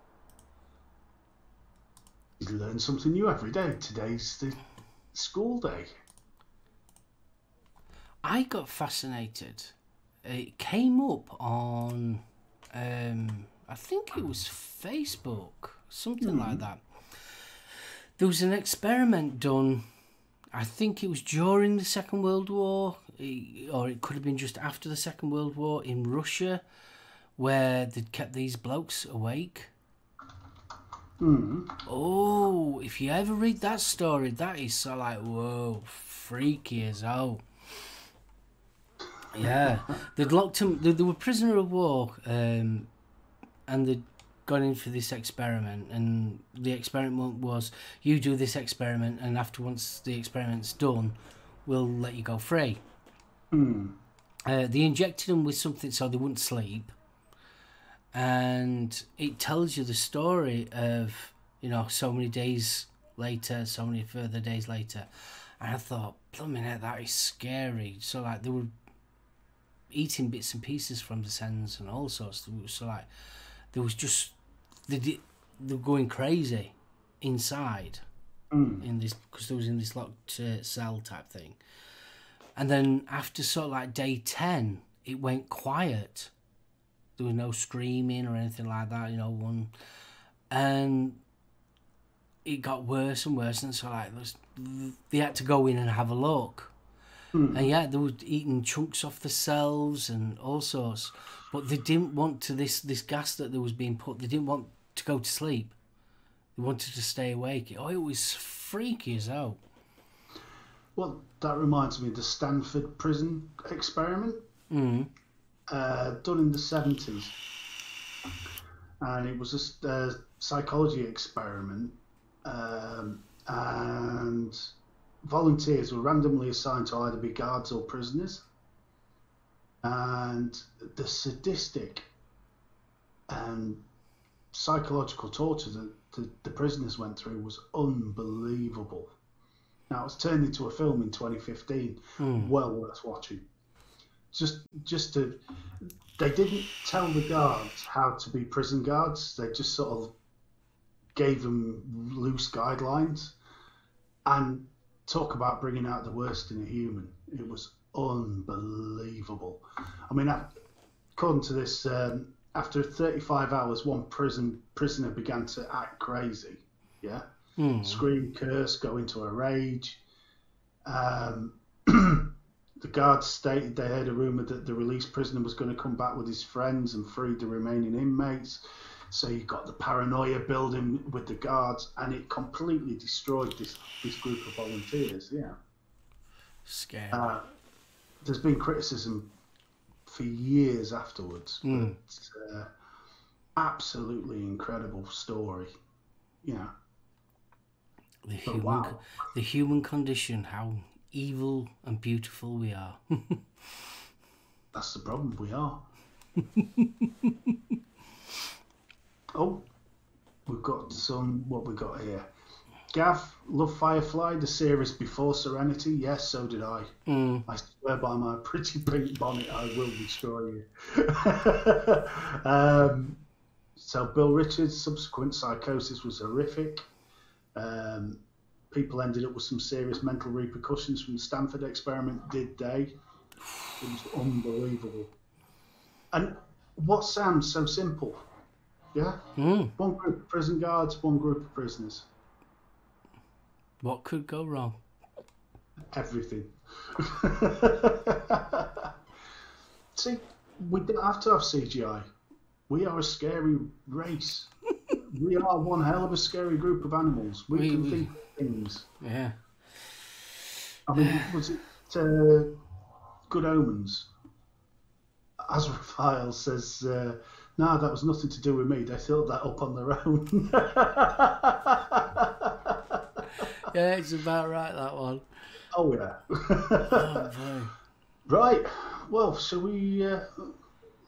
you learn something new every day. Today's the school day. I got fascinated. It came up on, um, I think it was Facebook, something like that. There was an experiment done. I think it was during the Second World War, or it could have been just after the Second World War in Russia, where they'd kept these blokes awake. Mm. Oh, if you ever read that story, that is so like whoa, freaky as hell. Yeah, they'd locked him. They, they were prisoner of war, um, and they'd gone in for this experiment. And the experiment was, you do this experiment, and after once the experiment's done, we'll let you go free. Mm. Uh, they injected them with something so they wouldn't sleep, and it tells you the story of you know so many days later, so many further days later, and I thought, heck, that is scary. So like they were eating bits and pieces from the sends and all sorts. So like there was just they they were going crazy inside Mm. in this because they was in this locked uh, cell type thing. And then after sort of like day 10, it went quiet. There was no screaming or anything like that, you know, one. And it got worse and worse. And so, like, there's- they had to go in and have a look. And yeah, they were eating chunks off the cells and all sorts. But they didn't want to, this, this gas that there was being put, they didn't want to go to sleep. They wanted to stay awake. Oh, it was freaky as hell. Well, that reminds me of the Stanford prison experiment Mm. uh, done in the 70s. And it was a psychology experiment. Um, and volunteers were randomly assigned to either be guards or prisoners. And the sadistic and psychological torture that the, the prisoners went through was unbelievable. Now, it was turned into a film in 2015. Hmm. Well worth watching. Just, just to, they didn't tell the guards how to be prison guards. They just sort of gave them loose guidelines, and talk about bringing out the worst in a human. It was unbelievable. I mean, according to this, um, after 35 hours, one prison prisoner began to act crazy. Yeah scream, curse, go into a rage. Um, the guards stated they heard a rumour that the released prisoner was going to come back with his friends and free the remaining inmates. So you got the paranoia building with the guards, and it completely destroyed this this group of volunteers. Yeah, Scared. uh, there's been criticism for years afterwards, but uh, absolutely incredible story. You know. the human, wow. the human condition, how evil and beautiful we are. That's the problem. We are. oh, we've got some. What we got here? Gav, loved Firefly, the series before Serenity. Yes, so did I. Mm. I swear by my pretty pink bonnet, I will destroy you. um, so, Bill Richards' subsequent psychosis was horrific. Um, people ended up with some serious mental repercussions from the Stanford experiment, did they? It was unbelievable. And what sounds so simple? Yeah? Mm. One group of prison guards, one group of prisoners. What could go wrong? Everything. See, we don't have to have CGI. We are a scary race. we are one hell of a scary group of animals. We, We- can we- think things. Yeah. I mean, was it uh, Good Omens? Azrael says, uh, no, that was nothing to do with me. They thought that up on their own. Yeah, it's about right, that one. oh, yeah. Oh, right. Well, shall we uh,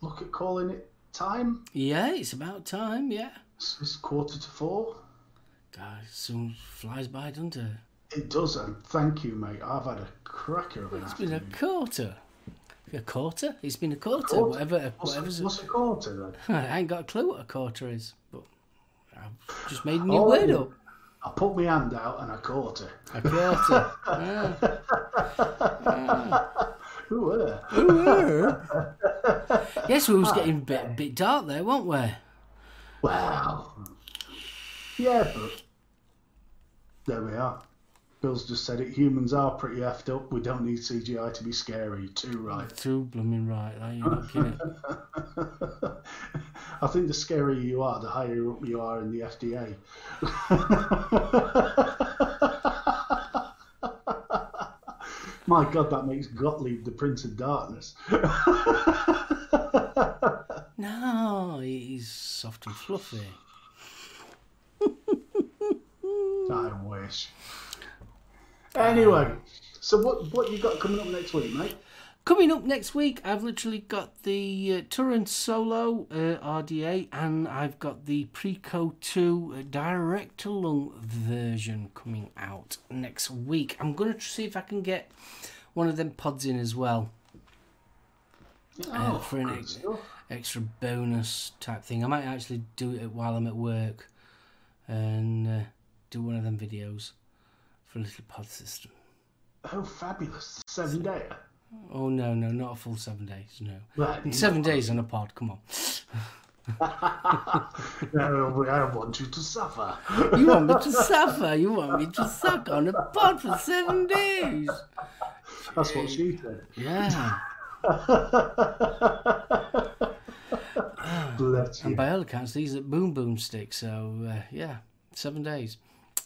look at calling it time? Yeah, it's about time, yeah. It's, it's quarter to four. God, soon flies by, doesn't it? It does, and thank you, mate. I've had a cracker of an It's been a quarter. A quarter? It's been a quarter. Quarter? Whatever. What's, whatever's what's a quarter then? I ain't got a clue what a quarter is, but I've just made a new Oh, word up. I put my hand out and I caught her. A quarter. Ah. Who were? Who were? yes, we was getting a bit, bit dark there, weren't we? Wow. Yeah, but there we are. Bill's just said it. Humans are pretty effed up. We don't need CGI to be scary. Too right. Too blooming right. Are you not kidding? I think the scarier you are, the higher up you are in the FDA. My God, that makes Gottlieb the Prince of Darkness. No, he's soft and fluffy. I wish. Anyway, so what what you got coming up next week, mate? Coming up next week, I've literally got the uh, Tauren Solo uh, RDA and I've got the Preco 2 uh, direct lung version coming out next week. I'm going to see if I can get one of them pods in as well Oh, for an ex- extra bonus type thing. I might actually do it while I'm at work and uh, do one of them videos for a little pod system. Oh, fabulous! Seven day. Oh no, no, not a full seven days. No, Right. seven days on a pod. Come on. no, I want you to suffer. You want me to suffer? You want me to suck on a pod for seven days? That's what she said. Yeah. And by all accounts, these are boom boom sticks. So uh, yeah, seven days.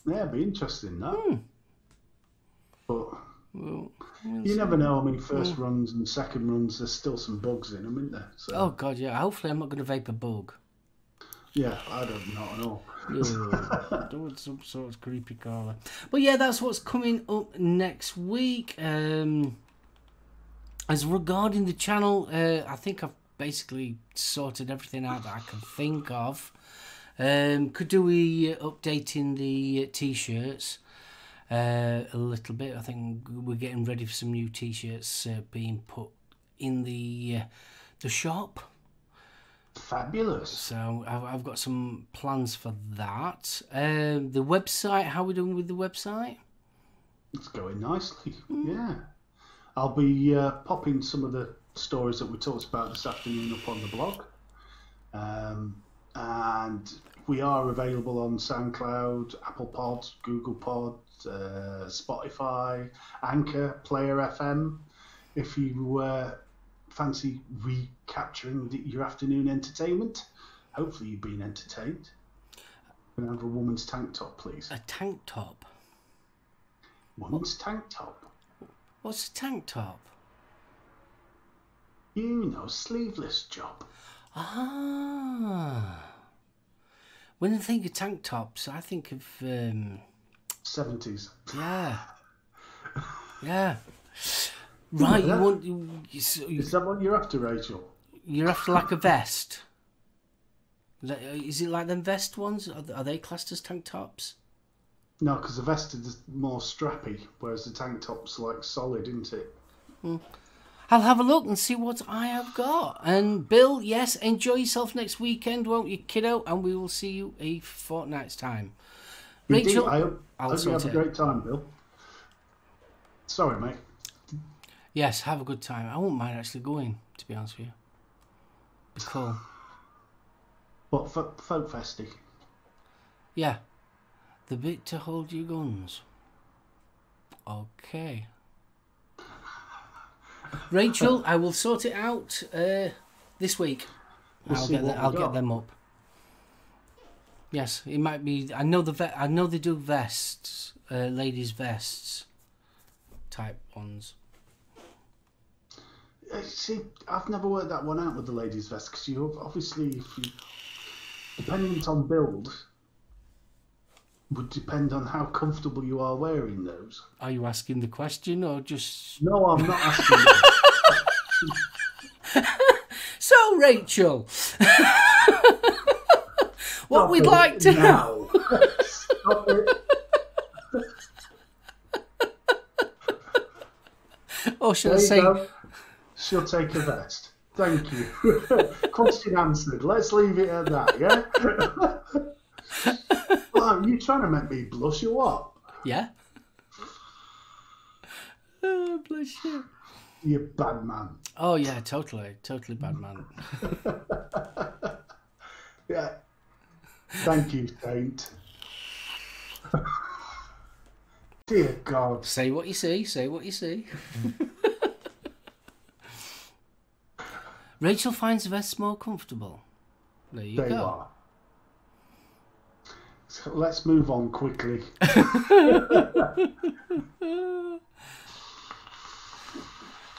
Yeah, it'd be interesting, that. But Well, you never know. I mean, first runs and second runs, there's still some bugs in them, isn't there? So, oh god, yeah. Hopefully, I'm not going to vape a bug. yeah, I don't know at all. Ugh, Doing some sort of creepy crawler. But yeah, that's what's coming up next week. Um, as regarding the channel, uh, I think I've basically sorted everything out that I can think of. Um, could do we uh, updating the uh, t-shirts uh, a little bit? I think we're getting ready for some new t-shirts uh, being put in the uh, the shop. Fabulous. So I've, I've got some plans for that. Um, the website, how are we doing with the website? It's going nicely. Yeah. I'll be uh, popping some of the stories that we talked about this afternoon up on the blog. Um, and we are available on SoundCloud, Apple Pod, Google Pods, uh, Spotify, Anchor, Player FM. If you uh, fancy recapturing the, your afternoon entertainment, hopefully you've been entertained. Can I have a woman's tank top, please? A tank top. Woman's tank top. What's a tank top? You know, sleeveless job. Ah. When I think of tank tops, I think of um, 70s. yeah, yeah. Right, you want you, you, Is that what you're after, Rachel? you're after like a vest. Uh, is it like them vest ones? Are, are they classed as tank tops? No, because the vest is more strappy, whereas the tank top's like solid, isn't it? Hmm. I'll have a look and see what I have got. And Bill, yes, enjoy yourself next weekend, won't you, kiddo? And we will see you a fortnight's time. Indeed, Rachel, I hope, I'll hope you have sort a great time, Bill. Sorry, mate. yes, have a good time. I won't mind actually going, to be honest with you. Be cool. But folk, festy. Yeah, the bit to hold your guns. Okay. Rachel, I will sort it out uh, this week. We'll I'll get the, I'll get them up. Yes, it might be. I know the ve- I know they do vests, uh, ladies' vests, type ones. Uh, See, I've never worked that one out with the ladies' vest because you obviously, if you, dependent on build, would depend on how comfortable you are wearing those. Are you asking the question or just? No, I'm not asking. So, Rachel, what Stop we'd like to know. now. Stop it. Oh, or should There you say? go. She'll take a vest. Thank you. Question answered. Let's leave it at that, yeah? well, you trying to make me blush or what? Yeah. Oh, bless you. You bad man. Oh yeah, totally, totally bad man. Yeah. Thank you, Saint. Dear God. say what you see. Say what you see. Rachel finds vests more comfortable. There you go. are. So let's move on quickly.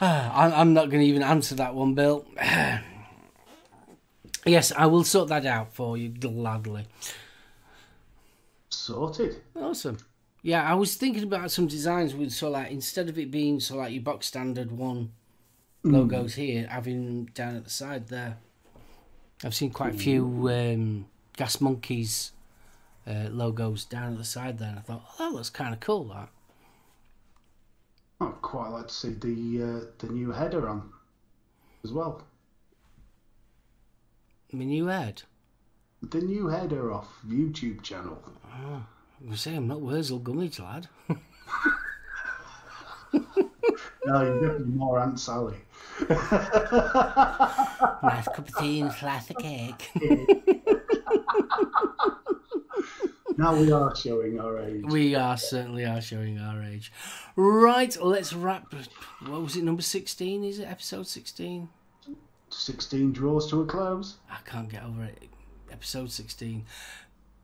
I'm not going to even answer that one, Bill. yes, I will sort that out for you gladly. Sorted. Awesome. Yeah, I was thinking about some designs with so like instead of it being so like your box standard one logos here, having down at the side there. I've seen quite a few um, Gas Monkeys uh, logos down at the side there, and I thought, oh, that looks kind of cool. That. I'd quite like to see the uh, the new header on as well. My new head. The new header off YouTube channel. Ah, I was saying I'm not Wurzel Gummidge, lad. no, you're definitely more Aunt Sally. nice cup of tea and slice of cake. now we are showing our age. We are certainly are showing our age. Right, let's wrap. What was it? Number sixteen? Is it episode sixteen? 16 draws to a close. I can't get over it. Episode sixteen.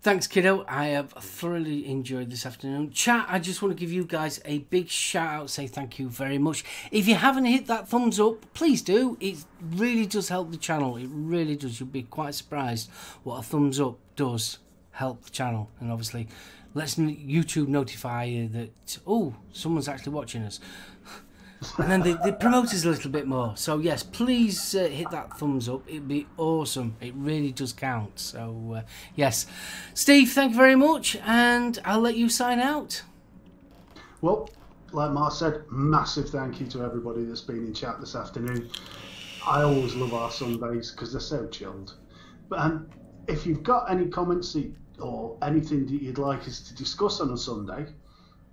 Thanks, kiddo. I have thoroughly enjoyed this afternoon. Chat, I just want to give you guys a big shout out, say thank you very much. If you haven't hit that thumbs up, please do. It really does help the channel. It really does. You'll be quite surprised what a thumbs up does help the channel. And obviously, lets YouTube notify you that, oh, someone's actually watching us. And then they, they promote us a little bit more. So yes, please uh, hit that thumbs up. It'd be awesome. It really does count. So uh, yes, Steve, thank you very much, and I'll let you sign out. Well, like Mark said, massive thank you to everybody that's been in chat this afternoon. I always love our Sundays because they're so chilled. But um, if you've got any comments or anything that you'd like us to discuss on a Sunday,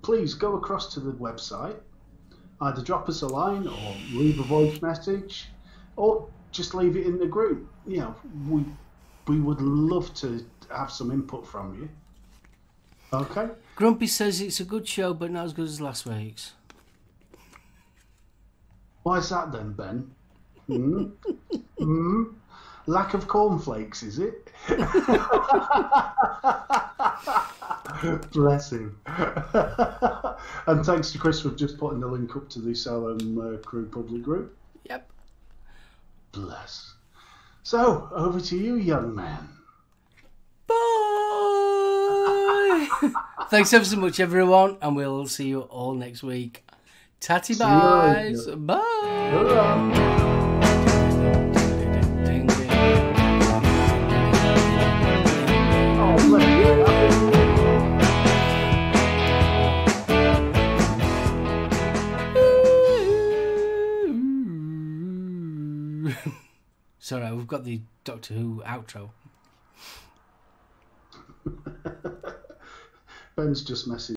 please go across to the website either drop us a line or leave a voice message or just leave it in the group. You know, we we would love to have some input from you. Okay. Grumpy says it's a good show, but not as good as last week's. Why is that then, Ben? Mm? mm? Lack of cornflakes, is it? Bless him. and thanks to Chris for just putting the link up to the Salem uh, Crew public group. Yep. Bless. So, over to you, young man. Bye. thanks ever so much, everyone, and we'll see you all next week. Tatty bye. Bye. Sorry, we've got the Doctor Who outro. Ben's just messaged